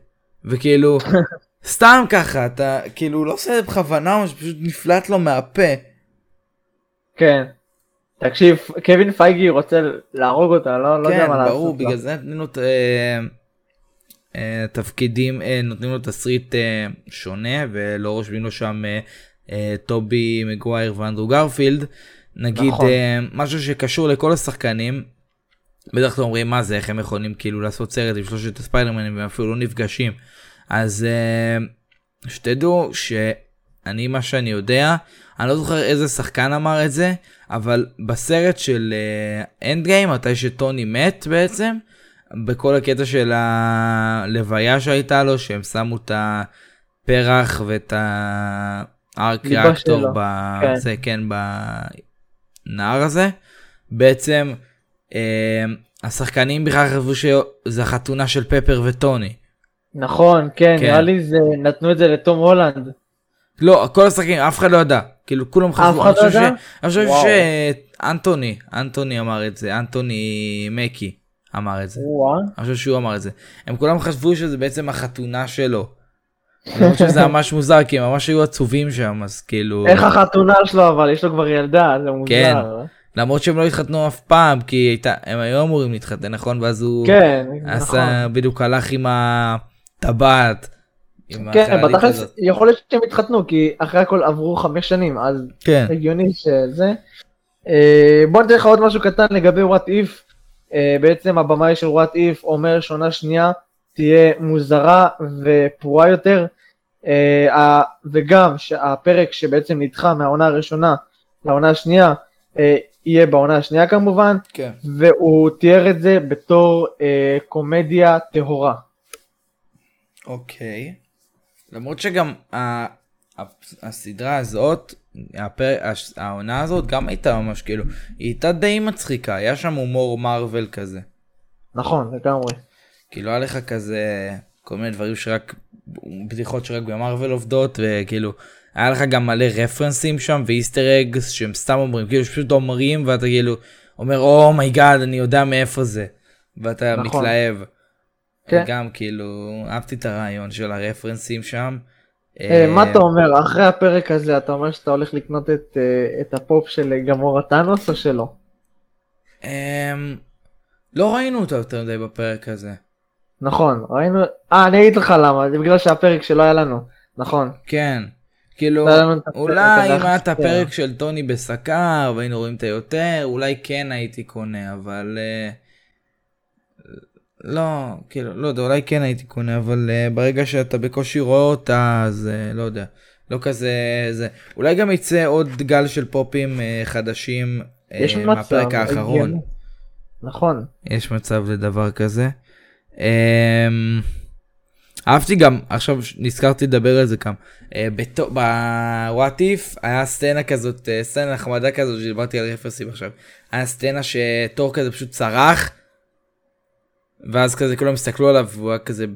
וכאילו סתם ככה אתה כאילו לא עושה את זה בכוונה או שפשוט נפלט לו מהפה.
כן. תקשיב, קווין פייגי רוצה להרוג אותה, לא, לא יודע
כן,
מה לעשות.
ברור,
לה.
בגלל זה נותנים לו את, אה, אה, תפקידים, אה, נותנים לו תסריט אה, שונה ולא רושמים לו שם אה, אה, טובי מגווייר ואנדרו גרפילד. נגיד
נכון.
אה, משהו שקשור לכל השחקנים. בדרך כלל אומרים מה זה איך הם יכולים כאילו לעשות סרט עם שלושת הספיידרמנים והם אפילו לא נפגשים. אז אה, שתדעו שאני מה שאני יודע אני לא זוכר איזה שחקן אמר את זה אבל בסרט של אנד גיים מתי שטוני מת בעצם בכל הקטע של הלוויה שהייתה לו שהם שמו את הפרח ואת הארק ריאקטור
שלו, כן.
בזה כן בנהר הזה בעצם אה, השחקנים בכלל חשבו שזה החתונה של פפר וטוני.
נכון, כן,
כן.
נראה לי זה, נתנו את זה לתום הולנד.
לא כל השחקנים אף אחד לא ידע כאילו כולם חשבו
אחד
אני
לא
חושב
ידע?
ש- אני חושב. שאנטוני אנטוני אמר את זה אנטוני מקי אמר את זה. אני חושב שהוא אמר את זה הם כולם חשבו שזה בעצם החתונה שלו. למרות שזה היה ממש מוזר כי הם ממש היו עצובים שם אז כאילו
איך החתונה שלו אבל יש לו כבר ילדה, זה מוזר.
כן. למרות שהם לא התחתנו אף פעם כי הייתה הם היו אמורים להתחתן נכון ואז הוא
כן, נכון.
עשה בדיוק הלך עם הטבעת. עם
כן, בתכלס. יכול להיות שהם התחתנו כי אחרי הכל עברו חמש שנים אז
כן
הגיוני שזה. אה, בוא ניתן לך עוד משהו קטן לגבי וואט איף. בעצם הבמאי של וואט איף אומר שעונה שנייה תהיה מוזרה ופרועה יותר. אה, וגם שהפרק שבעצם נדחה מהעונה הראשונה לעונה השנייה אה, יהיה בעונה השנייה כמובן
כן.
והוא תיאר את זה בתור אה, קומדיה טהורה.
אוקיי. למרות שגם ה- הסדרה הזאת, הפר... הש- העונה הזאת גם הייתה ממש כאילו, היא הייתה די מצחיקה, היה שם הומור מרוויל כזה.
נכון לגמרי.
כאילו היה לך כזה כל מיני דברים שרק, בדיחות שרק במארוול עובדות, וכאילו, היה לך גם מלא רפרנסים שם ו Easter eggs שהם סתם אומרים, כאילו שפשוט אומרים ואתה כאילו אומר oh my god אני יודע מאיפה זה, ואתה
נכון.
מתלהב.
כן.
גם כאילו אהבתי את הרעיון של הרפרנסים שם.
אה, מה אתה אומר אחרי הפרק הזה אתה אומר שאתה הולך לקנות את, אה, את הפופ של גמורה טאנוס או שלא?
אמ, לא ראינו אותו יותר מדי בפרק הזה.
נכון ראינו אה אני אגיד לך למה זה בגלל שהפרק שלא היה לנו נכון.
כן. כאילו
לא
אולי אם היה את. הפרק של טוני בסקר והיינו רואים את היותר אולי כן הייתי קונה אבל אה, לא, כאילו, לא יודע, אולי כן הייתי קונה, אבל uh, ברגע שאתה בקושי רואה אותה, אז uh, לא יודע. לא כזה, זה. אולי גם יצא עוד גל של פופים uh, חדשים uh, מהפרק האחרון.
הגיוני. נכון.
יש מצב לדבר כזה. Um, אהבתי גם, עכשיו נזכרתי לדבר על זה גם. Uh, בוואט איף היה סצנה כזאת, סצנה נחמדה כזאת שדיברתי על רפרסים עכשיו. היה סצנה שתור כזה פשוט צרח. ואז כזה כולם הסתכלו עליו והוא היה כזה,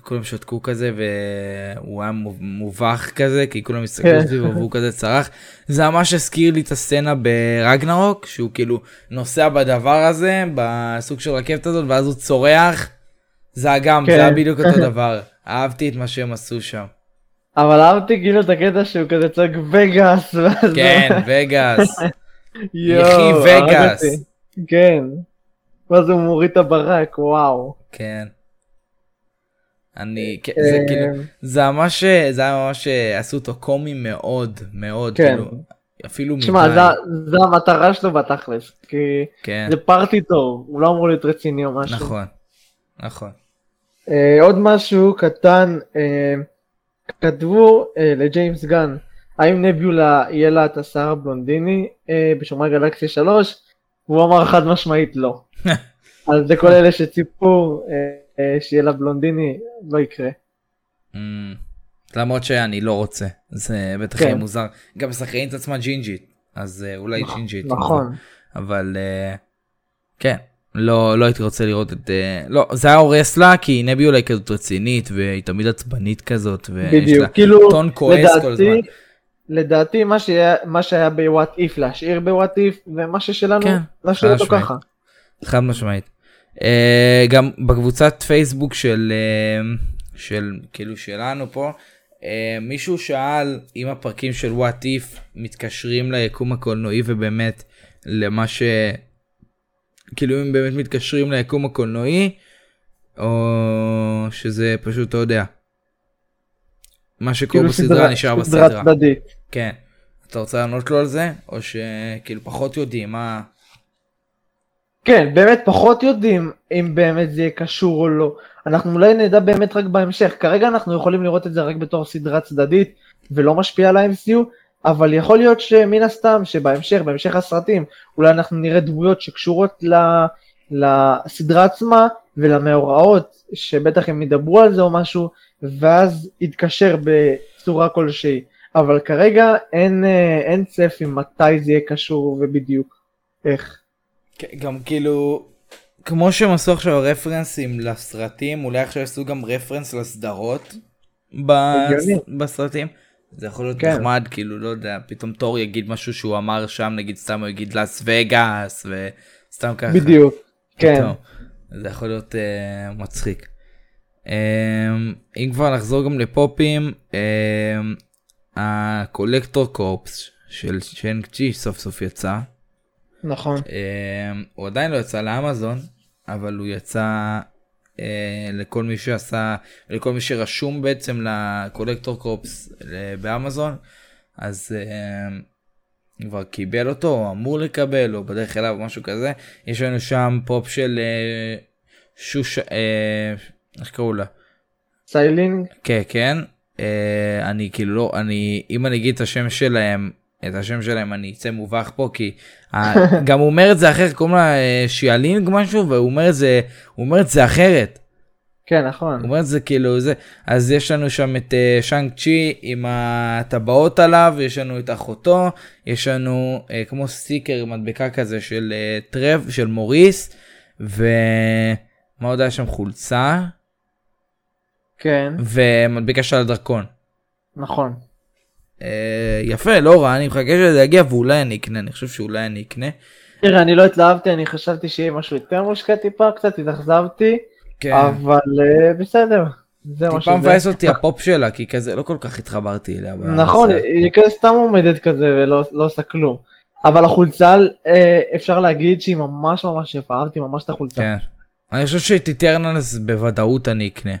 כולם שתקו כזה והוא היה מו- מובך כזה כי כולם הסתכלו
כן.
סביבו והוא כזה צרח. זה ממש הזכיר לי את הסצנה ברגנרוק שהוא כאילו נוסע בדבר הזה בסוג של רכבת הזאת ואז הוא צורח. זה גם, זה
כן.
היה בדיוק אותו דבר. אהבתי את מה שהם עשו שם.
אבל אהבתי כאילו את הקטע שהוא כזה צועק וגאס.
כן, וגאס. יחי וגאס.
כן. ואז הוא מוריד את הברק, וואו.
כן. אני, כן, זה כאילו,
אה,
זה ממש, זה היה ממש, עשו אותו קומי מאוד, מאוד,
כן.
כאילו, אפילו מדי.
תשמע, זה- זה המטרה שלו בתכלס. כי
כן,
זה פארטי טוב, הוא לא אמור להיות רציני או משהו.
נכון, נכון.
אה, עוד משהו קטן, אה, כתבו אה, לג'יימס גן, האם נביולה יהיה לה את השיער הבלונדיני אה, בשומרי גלקסיה 3? והוא אמר חד משמעית לא. אז זה כל אלה שציפו אה, אה, שיהיה לה בלונדיני, לא יקרה.
Mm, למרות שאני לא רוצה, זה בטח
כן.
יהיה מוזר. גם השחקנית עצמה ג'ינג'ית, אז אה, אולי ג'ינג'ית.
נכון.
אבל אה, כן, לא, לא הייתי רוצה לראות את... לא, זה היה הורס לה, כי נביולה היא כזאת רצינית, והיא תמיד עצבנית כזאת, ויש לה
כאילו
טון כועס כל הזמן.
לדעתי, מה שהיה, מה שהיה בוואט איף להשאיר בוואט איף, ומה ששלנו
כן,
להשאיר אותו. ככה.
חד משמעית. Uh, גם בקבוצת פייסבוק של, uh, של כאילו שלנו פה, uh, מישהו שאל אם הפרקים של וואט איף מתקשרים ליקום הקולנועי ובאמת למה ש... כאילו אם באמת מתקשרים ליקום הקולנועי, או שזה פשוט, אתה יודע, מה שקורה
כאילו
בסדרה נשאר בסדרה.
סדרה צדדית.
כן. אתה רוצה לענות לו על זה? או שכאילו פחות יודעים מה...
כן, באמת פחות יודעים אם באמת זה יהיה קשור או לא. אנחנו אולי נדע באמת רק בהמשך. כרגע אנחנו יכולים לראות את זה רק בתור סדרה צדדית ולא משפיע על ה-MCU, אבל יכול להיות שמן הסתם שבהמשך, בהמשך הסרטים, אולי אנחנו נראה דמויות שקשורות ל, לסדרה עצמה ולמאורעות, שבטח הם ידברו על זה או משהו, ואז יתקשר בצורה כלשהי. אבל כרגע אין, אה, אין צפי מתי זה יהיה קשור ובדיוק איך.
כן, גם כאילו, כמו שהם עשו עכשיו רפרנסים לסרטים, אולי עכשיו יעשו גם רפרנס לסדרות בס... בסרטים. זה יכול להיות
כן.
נחמד, כאילו, לא יודע, פתאום תור יגיד משהו שהוא אמר שם, נגיד סתם הוא יגיד לאס וגאס, וסתם ככה.
בדיוק, כן.
פתאום. זה יכול להיות uh, מצחיק. Um, אם כבר נחזור גם לפופים, um, הקולקטור קורפס של צ'נג צ'י סוף סוף יצא.
נכון.
Um, הוא עדיין לא יצא לאמזון, אבל הוא יצא uh, לכל מי שעשה, לכל מי שרשום בעצם לקולקטור קורפס באמזון, אז uh, כבר קיבל אותו, או אמור לקבל, או בדרך אליו, או משהו כזה. יש לנו שם פופ של uh, שוש... Uh, איך קראו לה?
סיילינג,
כן, כן. Uh, אני כאילו לא, אני, אם אני אגיד את השם שלהם, את השם שלהם אני אצא מובך פה, כי גם הוא אומר את זה אחרת, קוראים לה uh, שיאלינג משהו, והוא אומר את זה, הוא אומר את זה אחרת.
כן נכון.
הוא אומר את זה כאילו זה, אז יש לנו שם את uh, שאנג צ'י עם הטבעות עליו, יש לנו את אחותו, יש לנו uh, כמו סטיקר מדבקה כזה של uh, טרב, של מוריס, ומה עוד היה שם חולצה,
כן,
ומדבקה של הדרקון.
נכון.
אה, יפה, לא רע, אני מחכה שזה יגיע ואולי אני אקנה, אני חושב שאולי אני אקנה.
תראה, אני לא התלהבתי, אני חשבתי שיהיה משהו יותר מושקע טיפה, קצת התאכזבתי,
כן.
אבל אה, בסדר.
טיפה. מבאס אותי הפופ שלה, כי כזה לא כל כך התחברתי אליה.
נכון. היא כזה סתם עומדת כזה ולא לא עושה כלום. אבל החולצה, אה, אפשר להגיד שהיא ממש ממש יפה, אהבתי ממש את החולצה.
כן. אני חושב שאת Eternals בוודאות אני אקנה.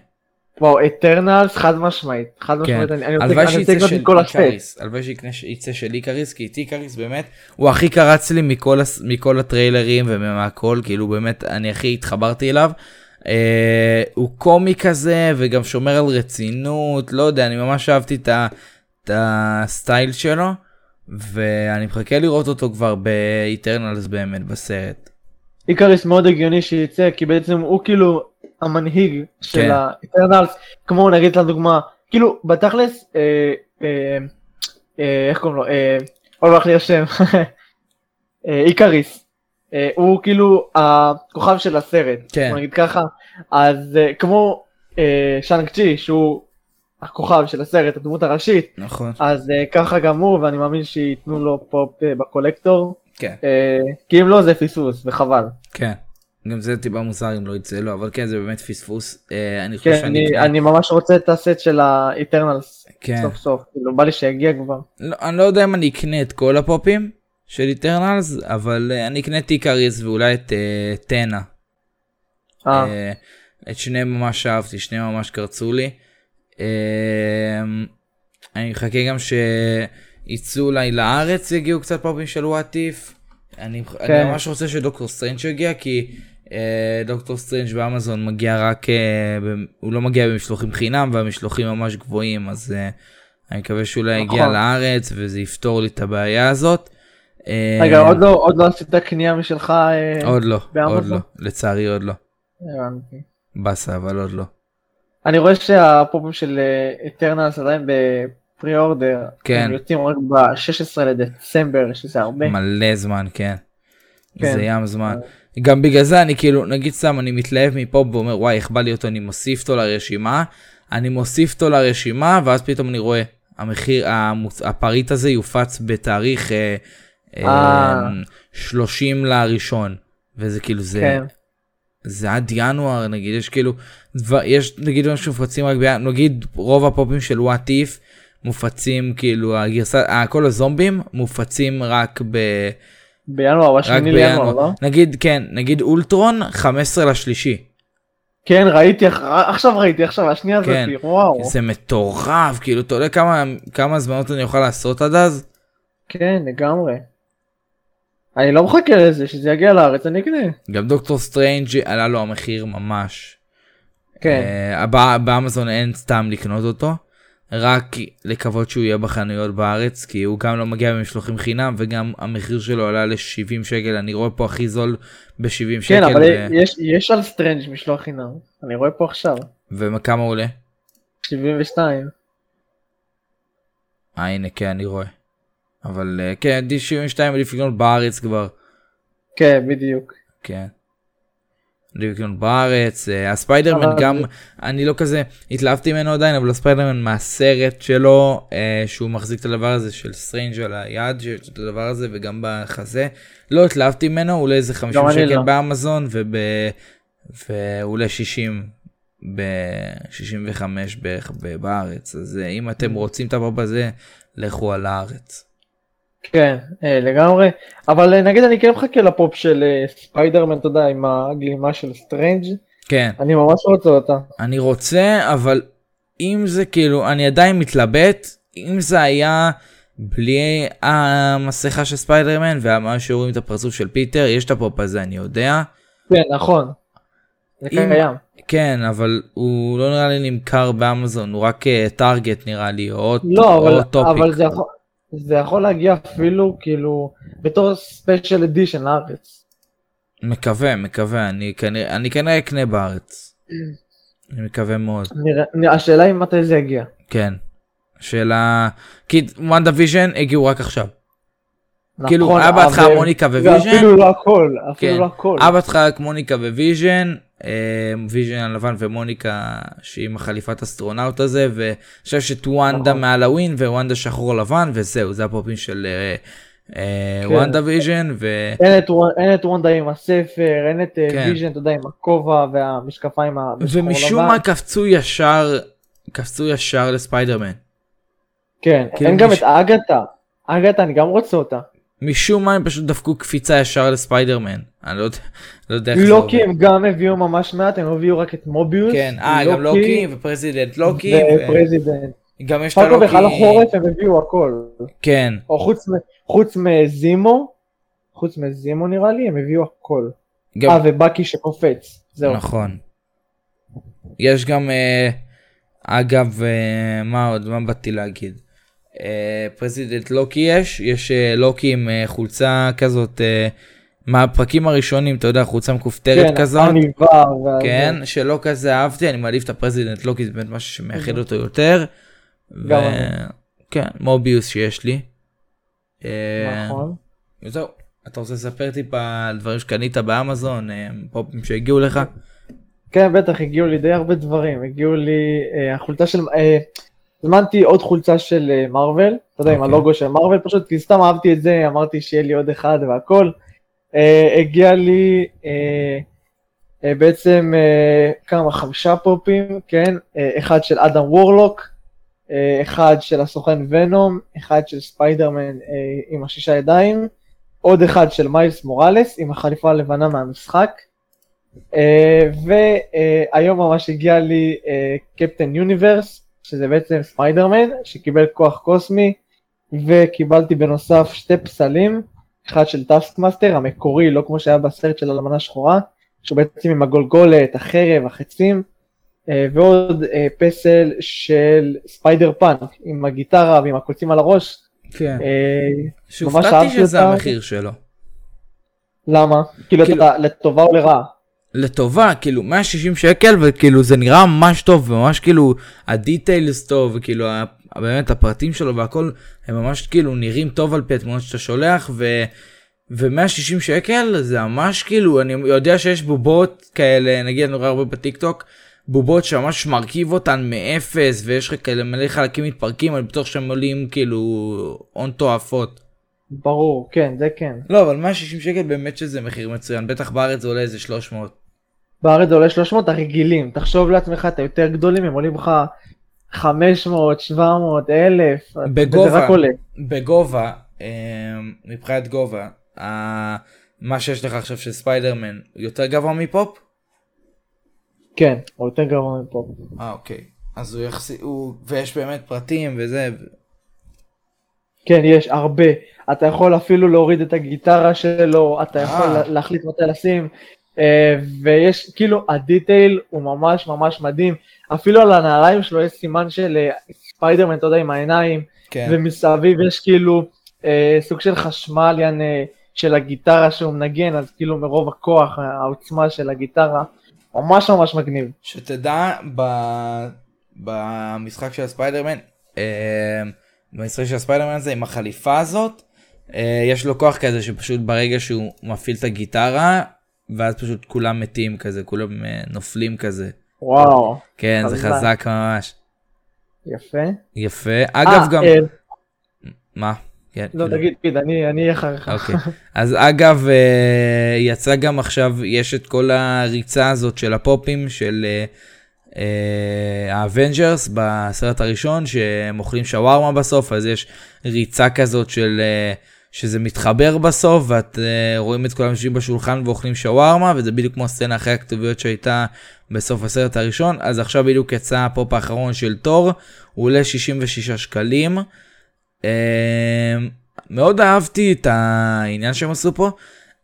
וואו, Eternals חד משמעית, חד
כן.
משמעית, אני אני רוצה לקנות כל הסט.
הלוואי שיצא של איקריס, כי את איקריס באמת, הוא הכי קרץ לי מכל מכל הטריילרים ומהכל, כאילו באמת אני הכי התחברתי אליו. אה, הוא קומי כזה וגם שומר על רצינות, לא יודע, אני ממש אהבתי את, ה, את הסטייל שלו, ואני מחכה לראות אותו כבר באיטרנלס באמת בסרט.
איקריס מאוד הגיוני שיצא, כי בעצם הוא כאילו המנהיג של
כן.
כמו נגיד לדוגמה, כאילו בתכלס, אה, אה, אה, איך קוראים לו, אה, אוי הולך לי השם, איקריס, אה, הוא כאילו הכוכב של הסרט,
כן.
נגיד ככה, אז אה, כמו אה, שאנג צ'י שהוא הכוכב של הסרט, הדמות הראשית,
נכון.
אז אה, ככה גם הוא, ואני מאמין שייתנו לו פופ אה, ב Collector,
כן.
אה, כי אם לא זה פספוס, וחבל.
כן. גם זה טיפה מוזר אם לא יצא לו, אבל כן זה באמת פספוס. אה, אני חושב
כן,
שאני...
אני, אני ממש רוצה את הסט של ה Eternals
כן.
סוף סוף, כאילו בא לי שיגיע כבר.
לא, אני לא יודע אם אני אקנה את כל הפופים של Eternals, אבל אה, אני אקנה את איקריס ואולי את אה, טנה.
אה,
את שניהם ממש אהבתי, שניהם ממש קרצו לי. אני מחכה גם שיצאו אולי לארץ, יגיעו קצת פופים של What If. אני, אני
כן.
ממש רוצה שדוקטור סטרנג' יגיע, כי דוקטור סטרנג' באמזון מגיע רק, אה, הוא לא מגיע במשלוחים חינם, והמשלוחים ממש גבוהים, אז אה, אני מקווה שאולי יגיע
נכון.
לארץ, וזה יפתור לי את הבעיה הזאת. אה,
רגע, עוד לא, עוד לא עשית קנייה משלך? אה,
עוד לא, עוד
באמזון?
לא, לצערי עוד לא. באסה, אבל עוד לא.
אני רואה שהפופים של איטרנלס עדיין בפרי אורדר,
כן.
הם יוצאים רק ב-16 לדצמבר, שזה הרבה.
מלא זמן, כן.
כן.
זה ים זמן. גם בגלל זה אני כאילו, נגיד סתם, אני מתלהב מפה ואומר, וואי, איך בא לי אותו, אני מוסיף אותו לרשימה, אני מוסיף אותו לרשימה, ואז פתאום אני רואה, המחיר, המוצ... הפריט הזה יופץ בתאריך אה, אה,
אה.
30 לראשון, וזה כאילו, זה,
כן.
זה עד ינואר, נגיד, יש כאילו, דבר, יש נגיד דברים שמופצים רק בינואר, נגיד רוב הפופים של וואט איף מופצים, כאילו, הגרסה, אה, כל הזומבים מופצים רק ב...
בינואר, בשמיני לינואר, לא?
נגיד, כן, נגיד אולטרון 15 לשלישי.
כן, ראיתי, אח- עכשיו ראיתי, עכשיו, השנייה
כן.
הזאתי, וואו.
זה מטורף, כאילו, אתה יודע כמה, כמה הזמנות אני אוכל לעשות עד אז?
כן, לגמרי. אני לא מחכה לזה, שזה יגיע לארץ, אני אקנה.
גם דוקטור סטרנג' עלה לו המחיר ממש.
כן.
אה, בא- באמזון אין סתם לקנות אותו, רק לקוות שהוא יהיה בחנויות בארץ, כי הוא גם לא מגיע במשלוחים חינם, וגם המחיר שלו עלה ל-70 שקל, אני רואה פה הכי זול ב-70 שקל.
כן, אבל
ו-
יש, יש על סטרנג' משלוח חינם. אני רואה פה עכשיו,
וכמה עולה?
72.
אה הנה כן אני רואה. אבל אה, כן D72 עדיף לקנות בארץ כבר.
כן, בדיוק.
כן. לקנות בארץ. אה, הספיידרמן גם אני לא כזה התלהבתי ממנו עדיין אבל הספיידרמן מהסרט שלו אה, שהוא מחזיק את הדבר הזה של סטרנג' על היד שיש את הדבר הזה וגם בחזה. לא התלהבתי ממנו הוא עולה איזה 50
אני
שקל
לא.
באמזון וב... והוא עולה 60 ב-65 בערך בארץ אז אה, אם אתם רוצים את הפופ הזה לכו על הארץ.
כן, אה, לגמרי. אבל אה, נגיד אני כן מחכה לפופ של אה, ספיידרמן, אתה יודע, עם הגלימה של סטרנג'.
כן.
אני ממש רוצה אותה.
אני רוצה אבל אם זה כאילו אני עדיין מתלבט אם זה היה בלי המסכה של ספיידרמן ומה שרואים את הפרצוף של פיטר יש את הפופ הזה אני יודע
כן, נכון. זה
אם-
קיים.
כן אבל הוא לא נראה לי נמכר באמזון הוא רק Target נראה לי או,
לא,
או
אבל,
Topic.
אבל זה, יכול, זה יכול להגיע אפילו כאילו בתור special edition לארץ.
מקווה מקווה אני כנראה אני כנראה אקנה בארץ. אני מקווה מאוד
נראה, השאלה היא מתי זה יגיע.
כן. שאלה כי WandaVision הגיעו רק עכשיו. כאילו,
נכון,
היה בהתחלה מוניקה וויז'ן.
ואפילו לא הכל, אפילו
כן.
לא הכל.
היה בהתחלה רק מוניקה וויז'ן, ויז'ן הלבן ומוניקה שהיא עם החליפת אסטרונאוט הזה, ואני חושב שאת וונדה
נכון.
מהלווין ווונדה שחור לבן וזהו, זה הפופים של אה, אה,
כן.
WandaVision.
אין את, וונדה עם הספר, אין את אה,
כן.
ויז'ן, אתה יודע, עם הכובע והמשקפיים ה- בשחור
ומשום
לבן.
מה קפצו ישר, קפצו ישר לספיידרמן.
כן,
כאילו
אין גם
מש-
את אגתה. אגתה, אני גם רוצה אותה.
משום מה הם פשוט דפקו קפיצה ישר לספיידרמן. אני לא יודע, לא יודע איך זה
לוקי
עובד.
הם גם הביאו ממש מעט, הם הביאו רק את מוביוס.
כן, אה, גם לוקי ופרזידנט לוקי,
ופרזידנט.
גם יש את
פאקו בכלל
הלוקי,
החורף הם הביאו הכל.
כן,
או חוץ חוץ מזימו, חוץ מזימו נראה לי, הם הביאו הכל.
גם-
אה, ובאקי שקופץ. זהו.
נכון. יש גם, אה, אגב, אה, מה עוד, מה באתי להגיד? אה, President לוקי יש, יש אה, לוקי עם אה, חולצה כזאת, מהפרקים הראשונים, אתה יודע, חולצה מכופתרת
כן,
כזאת.
עניבה. וה-
כן, שלא כזה אהבתי, אני מעדיף את ה President לוקי, זה באמת משהו שמייחד אותו יותר. ו-. כן, מוביוס שיש לי.
נכון.
וזהו, אתה רוצה לספר טיפה על דברים שקנית באמזון, פופים שהגיעו לך?
כן, בטח, הגיעו לי די הרבה דברים. הגיעו לי אה, החולצה של... אה, הזמנתי עוד חולצה של אה, מארוול, אתה יודע, עם
אוקיי.
הלוגו של מארוול, פשוט כי סתם אהבתי את זה, אמרתי שיהיה לי עוד אחד והכל. אה, הגיע לי אה, אה, בעצם אה, כמה, חמישה פופים, כן? אה, אחד של אדם וורלוק, אה, אחד של הסוכן ונום, אחד של ספיידרמן אה, עם השישה ידיים, עוד אחד של מיילס מוראלס עם החליפה הלבנה מהמשחק. והיום ממש הגיע לי קפטן יוניברס, שזה בעצם ספיידרמן, שקיבל כוח קוסמי, וקיבלתי בנוסף שתי פסלים, אחד של טאסק מאסטר המקורי, לא כמו שהיה בסרט של אלמנה שחורה, שהוא בעצם עם הגולגולת, החרב, החצים, אה, ועוד אה, פסל של ספיידר פאנק, עם הגיטרה ועם הקוצים על הראש.
כן.
אה,
שהופתעתי שזה. המחיר שלו.
למה? כאילו,
כאילו-
לטובה או לרעה?
לטובה, כאילו 160 שקל וכאילו זה נראה ממש טוב וממש כאילו הדיטיילס טוב וכאילו באמת הפרטים שלו והכל הם ממש כאילו נראים טוב על פי התמונות שאתה שולח ו... ו-160 שקל זה ממש כאילו אני יודע שיש בובות כאלה נגיד רואה הרבה בטיק טוק בובות שממש מרכיב אותן מאפס ויש לך כאלה מלא חלקים מתפרקים אני בטוח שהם עולים כאילו הון תועפות.
ברור, כן, זה כן.
לא אבל 160 שקל באמת שזה מחיר מצוין בטח בארץ זה עולה איזה 300.
בארץ זה עולה 300 הרגילים, תחשוב לעצמך, אתה יותר גדולים, הם עולים לך 500, 700, 1,000,
בגובה.
וזה רק עולה.
בגובה, אה, מבחינת גובה, מה שיש לך עכשיו של ספיידרמן יותר גבוה מפופ?
כן, הוא יותר גרוע מפה.
אה אוקיי. אז הוא יחסי, הוא, ויש באמת פרטים וזה,
כן, יש הרבה. אתה יכול אפילו להוריד את הגיטרה שלו, אתה יכול
אה.
לה- להחליט מתי לשים, אה, ויש, כאילו, ה detail הוא ממש ממש מדהים. אפילו על הנעליים שלו יש סימן של אה, ספיידרמן, אתה יודע, עם העיניים,
כן.
ומסביב יש כאילו סוג של חשמל, יעני, של הגיטרה שהוא מנגן, אז כאילו מרוב הכוח, העוצמה של הגיטרה, ממש ממש מגניב.
שתדע, ב... במשחק של הספיידרמן, אה, במשחק של הספיידרמן הזה עם החליפה הזאת, אה, יש לו כוח כזה שפשוט ברגע שהוא מפעיל את הגיטרה, ואז פשוט כולם מתים כזה, כולם אה, נופלים כזה.
וואו,
כן, זה
חזק.
חזק ממש.
יפה.
יפה. אגב
אה,
גם...
אה,
מה? כן.
לא,
כאילו.
תגיד, תגיד, אני אני אהיה אחריך.
אוקיי. אז אגב, אה, יצא גם עכשיו, יש את כל הריצה הזאת של הפופים של האבנג'רס בסרט הראשון, שהם אוכלים שווארמה בסוף, אז יש ריצה כזאת של... אה, שזה מתחבר בסוף ואת אה, רואים את כולם יושבים בשולחן ואוכלים שווארמה וזה בדיוק כמו הסצנה אחרי הכתוביות שהייתה בסוף הסרט הראשון אז עכשיו בדיוק יצא הפופ האחרון של תור הוא עולה 66 שקלים. אה, מאוד אהבתי את העניין שהם עשו פה.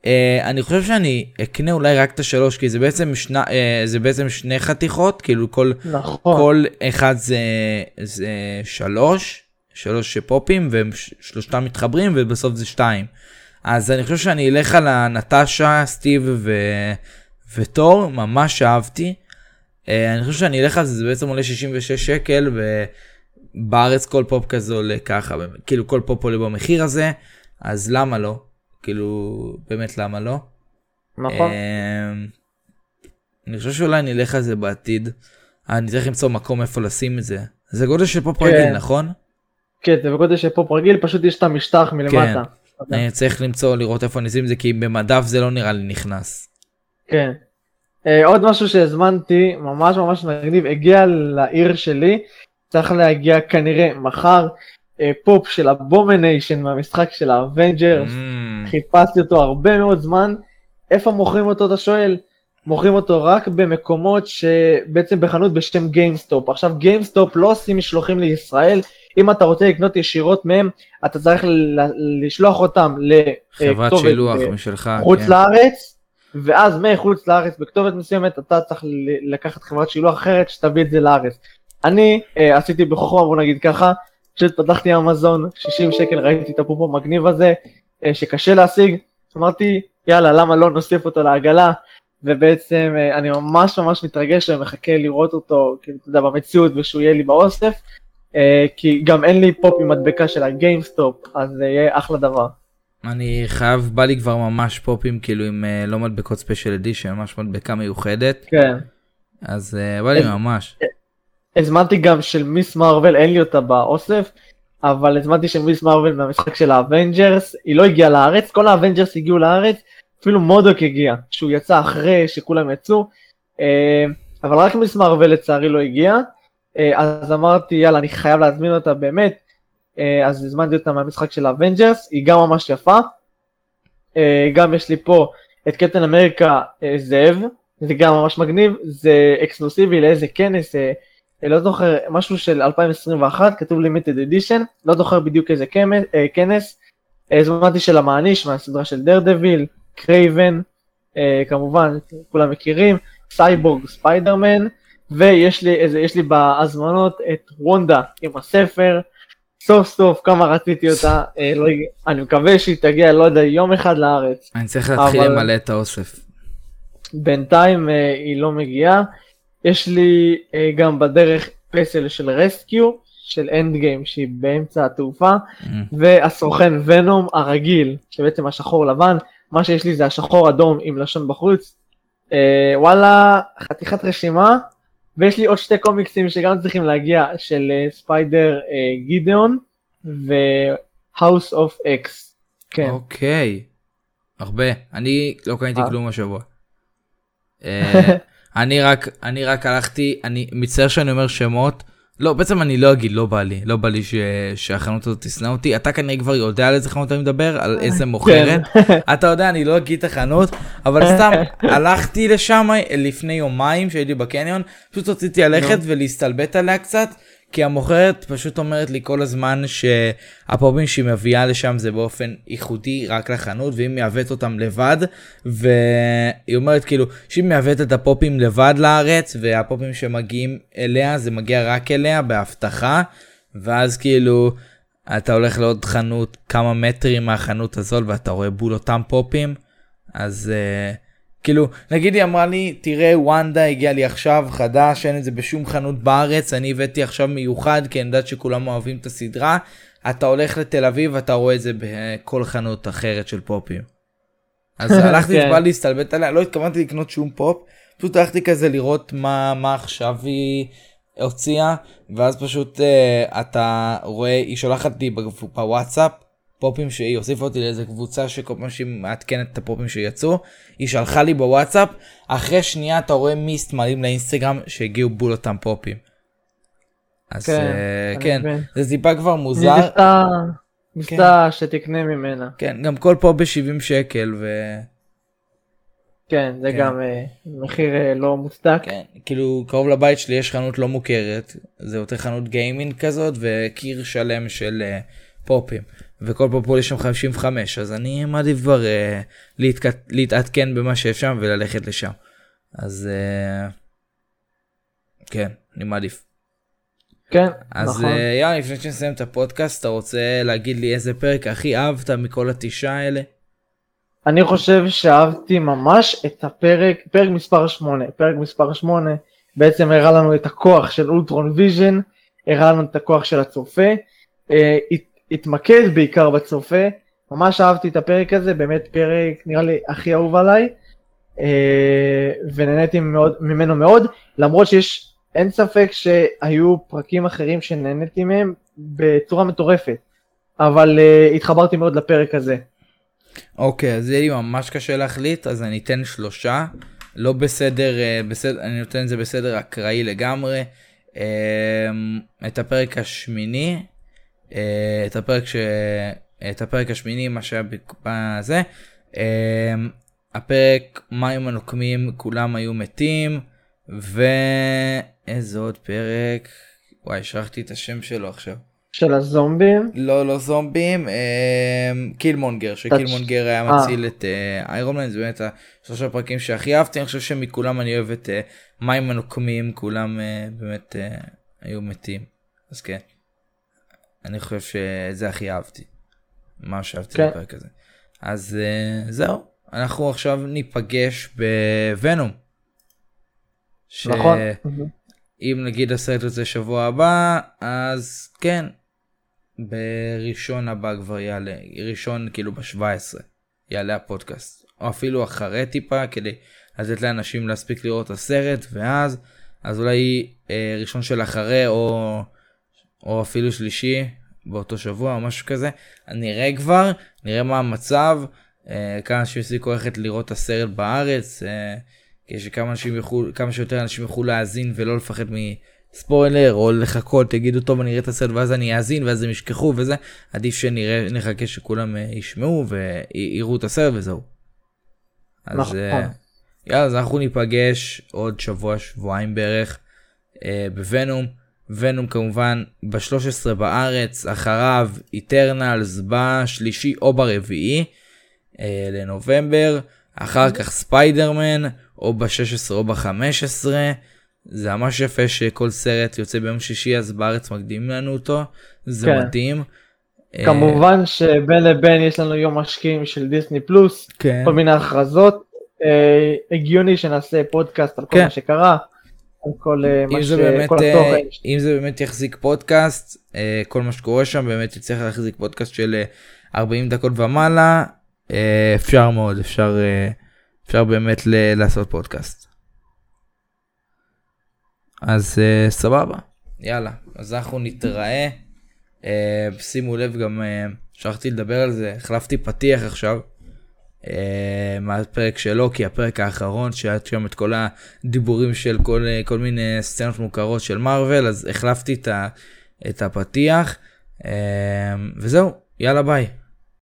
אה, אני חושב שאני אקנה אולי רק את השלוש כי זה בעצם שני, אה, זה בעצם שני חתיכות כאילו כל
נכון.
כל אחד זה, זה שלוש, שלוש פופים שלושתם מתחברים ובסוף זה שתיים. אז אני חושב שאני אלך על הנטשה, סטיב ו... ותור, ממש אהבתי. אה, אני חושב שאני אלך על זה, זה בעצם עולה 66 שקל ובארץ כל פופ כזה עולה ככה. כאילו כל פופ עולה במחיר הזה, אז למה לא? כאילו, באמת למה לא?
נכון.
אמ, אני חושב שאולי נלך על זה בעתיד. אני צריך למצוא מקום איפה לשים את זה. זה גודל של פופ
כן.
רגיל, נכון?
כן, זה בגודל של פופ רגיל, פשוט יש את המשטח מלמטה.
אני צריך למצוא, לראות איפה אני אשים את זה, כי במדף זה לא נראה לי נכנס.
כן. אה, עוד משהו שהזמנתי, ממש ממש מגניב, הגיע לעיר שלי, צריך להגיע כנראה מחר, אה, פופ של הבומניישן מהמשחק של האבנג'רס,
אממ,
חיפשתי אותו הרבה מאוד זמן, איפה מוכרים אותו אתה שואל? מוכרים אותו רק במקומות שבעצם בחנות בשם גיימסטופ. עכשיו גיימסטופ לא עושים משלוחים לישראל, אם אתה רוצה לקנות ישירות מהם, אתה צריך ל- לשלוח אותם לכתובת
שילוח
אה,
משלך.
חוץ
כן.
לארץ, ואז מחוץ לארץ בכתובת מסוימת אתה צריך לקחת חברת שילוח אחרת שתביא את זה לארץ. אני אה, עשיתי בחוכמה בוא נגיד ככה, פשוט פתחתי אמזון 60 שקל ראיתי את הפופ המגניב הזה אה, שקשה להשיג, אמרתי יאללה למה לא נוסיף אותו לעגלה ובעצם אה, אני ממש ממש מתרגש ומחכה לראות אותו כאילו אתה יודע במציאות ושהוא יהיה לי באוסף אה, כי גם אין לי פופ עם מדבקה של הגיימסטופ אז זה יהיה אחלה דבר.
אני חייב, בא לי כבר ממש פופים כאילו עם לא מדבקות special edition, ממש מדבקה מיוחדת,
כן.
אז בא לי ממש.
הזמנתי גם של מיס מרוויל, אין לי אותה באוסף, אבל הזמנתי של מיס מרוויל מהמשחק של האבנג'רס, היא לא הגיעה לארץ, כל האבנג'רס הגיעו לארץ, אפילו מודוק הגיע, שהוא יצא אחרי שכולם יצאו, אה, אבל רק מיס מרוויל לצערי לא הגיע, אה, אז אמרתי יאללה אני חייב להזמין אותה באמת, אה, אז הזמנתי אותה מהמשחק של האבנג'רס, היא גם ממש יפה, גם יש לי פה את קפטן אמריקה זאב, זה גם ממש מגניב, זה אקסקלוסיבי לאיזה כנס, לא זוכר, משהו של 2021, כתוב limited edition, לא זוכר בדיוק איזה אה, כנס, אה, הזמנתי של המעניש מהסדרה של דר דביל, קרייבן, אה, כמובן, כולם מכירים, סייבורג, ספיידרמן, ויש לי איזה, יש לי בהזמנות את וונדה עם הספר, סוף סוף כמה רציתי אותה, אה, לא, אני מקווה שהיא תגיע, לא יודע, יום אחד לארץ.
אני צריך להתחיל
אבל-
למלא את האוסף.
בינתיים אה, היא לא מגיעה. יש לי אה, גם בדרך פסל של רסקיו, של אנד גיים שהיא באמצע התעופה,
Mm.
והסוכן ונום הרגיל, שבעצם השחור לבן, מה שיש לי זה השחור אדום עם לשון בחוץ. אה, וואלה, חתיכת רשימה, ויש לי עוד שתי קומיקסים שגם צריכים להגיע, של אה, ספיידר אה, גידאון ו-House of X. כן.
אוקיי. הרבה. אני לא קניתי. כלום השבוע. אה, אני רק, אני רק הלכתי, אני מצטער שאני אומר שמות. לא, בעצם אני לא אגיד, לא בא לי, לא בא לי ש... שהחנות הזאת תשנא אותי. אתה כנראה כבר יודע על איזה חנות אני מדבר, על איזה מוכרת. אתה יודע, אני לא אגיד את החנות, אבל סתם הלכתי לשם לפני יומיים שהייתי בקניון, פשוט רציתי ללכת ולהסתלבט עליה קצת, כי המוכרת פשוט אומרת לי כל הזמן שהפופים שהיא מביאה לשם זה באופן ייחודי רק לחנות, והיא מייבאת אותם לבד, והיא אומרת כאילו שהיא מייבאת את הפופים לבד לארץ, והפופים שמגיעים אליה זה מגיע רק אליה בהבטחה, ואז כאילו אתה הולך לעוד חנות כמה מטרים מהחנות הזאת ואתה רואה בול אותם פופים, אז uh, כאילו נגיד היא אמרה לי תראה וונדה הגיע לי עכשיו חדש אין את זה בשום חנות בארץ אני הבאתי עכשיו מיוחד כי אני יודעת שכולם אוהבים את הסדרה אתה הולך לתל אביב אתה רואה את זה בכל חנות אחרת של פופים. אז הלכתי
כן.
בא להסתלבט עליה לא התכוונתי לקנות שום פופ פשוט הלכתי כזה לראות מה מה עכשיו היא הוציאה ואז פשוט uh, אתה רואה היא שולחת לי בוואטסאפ פופים שהיא הוסיפה אותי לאיזה קבוצה שכל פעם שהיא מעדכנת את הפופים שיצאו היא שלחה לי בוואטסאפ אחרי שנייה אתה רואה מיסט מעלים לאינסטגרם שהגיעו בול אותם פופים. אז
כן, אני
כן. זה טיפה כבר מוזר
ניסתה- ניסתה שתקנה ממנה.
כן גם כל פופ ב-70 שקל ו...
כן, זה
כן.
גם אה, מחיר אה, לא מוצדק.
כן, כאילו קרוב לבית שלי יש חנות לא מוכרת, זה יותר חנות גיימינג כזאת וקיר שלם של אה, פופים, וכל פופ עולה שם 55, אז אני מעדיף כבר אה, להתק... להתעדכן במה שם וללכת לשם. אז אה, כן, אני מעדיף.
כן,
אז
נכון.
אה, יאללה, לפני שנסיים את הפודקאסט, אתה רוצה להגיד לי איזה פרק הכי אהבת מכל התשעה האלה?
אני חושב שאהבתי ממש את הפרק, פרק מספר 8. פרק מספר 8 בעצם הראה לנו את הכוח של אולטרון ויז'ן, הראה לנו את הכוח של הצופה, אה, התמקד בעיקר בצופה, ממש אהבתי את הפרק הזה, באמת פרק נראה לי הכי אהוב עליי, אה, ונהניתי מאוד, ממנו מאוד, למרות שיש, אין ספק שהיו פרקים אחרים שנהניתי מהם בצורה מטורפת, אבל אה, התחברתי מאוד לפרק הזה.
אוקיי, אז יהיה לי ממש קשה להחליט, אז אני אתן שלושה. לא בסדר, אה, בסדר, אני נותן את זה בסדר אקראי לגמרי. את הפרק השמיני, את הפרק ש... את הפרק השמיני, מה שהיה בזה. אה, הפרק מים הנוקמים, כולם היו מתים. ואיזה עוד פרק? וואי, שכחתי את השם שלו עכשיו.
של הזומבים?
לא, לא זומבים, אה, קילמונגר, שקילמונגר היה
אה.
מציל את איירון מן, זה באמת השלושה פרקים שהכי אהבתי, אני חושב שמכולם אני אוהב את אה, מים הנוקמים, כולם אה, באמת אה, היו מתים, אז כן. אני חושב שזה הכי אהבתי. מה שאהבתי
כן.
בפרק הזה. אז אה, זהו, אנחנו עכשיו ניפגש בוונום. ש-
נכון.
אם נגיד הסרט יוצא שבוע הבא, אז כן, בראשון הבא כבר יעלה, ראשון כאילו ב-17 יעלה הפודקאסט, או אפילו אחרי טיפה כדי לתת לאנשים להספיק לראות את הסרט, ואז, אז אולי אה, ראשון של אחרי, או, או אפילו שלישי באותו שבוע או משהו כזה, נראה כבר, נראה מה המצב, אה, כמה אנשים יספיקו ללכת לראות את הסרט בארץ, אה, כדי שכמה אנשים יוכלו, כמה שיותר אנשים יוכלו להאזין ולא לפחד מספוילר או לחכות יגידו טוב אני אראה את הסרט ואז אני אאזין ואז הם ישכחו וזה עדיף שנראה נחכה שכולם אה, ישמעו ויראו את הסרט וזהו. אז
נכון.
אה, יאללה אז אנחנו ניפגש עוד שבוע שבועיים בערך אה, בוונום. ונום כמובן ב-13 בארץ אחריו איטרנלס בשלישי או ברביעי אה, לנובמבר אחר כך ספיידרמן או ב-16 או ב-15 זה ממש יפה שכל סרט יוצא ביום שישי אז בארץ מקדימים לנו אותו זה
כן.
מדהים. אה,
כמובן שבין לבין יש לנו יום משקיעים של דיסני פלוס,
כן.
כל מיני הכרזות, אה, הגיוני שנעשה פודקאסט על כל
כן.
מה שקרה, כל אה, מה
אם
ש...
זה באמת
כל
אה,
התוכן.
אם זה באמת יחזיק פודקאסט אה, כל מה שקורה שם באמת יצטרך להחזיק פודקאסט של אה, 40 דקות ומעלה אפשר מאוד אפשר אפשר באמת לעשות פודקאסט. אז סבבה יאללה אז אנחנו נתראה אה, שימו לב גם שכחתי לדבר על זה החלפתי פתיח עכשיו. אה, מהפרק שלו כי הפרק האחרון שהיה שם את כל הדיבורים של כל, אה, כל מיני סצנות מוכרות של מארוול אז החלפתי את, ה, את הפתיח אה, וזהו יאללה ביי.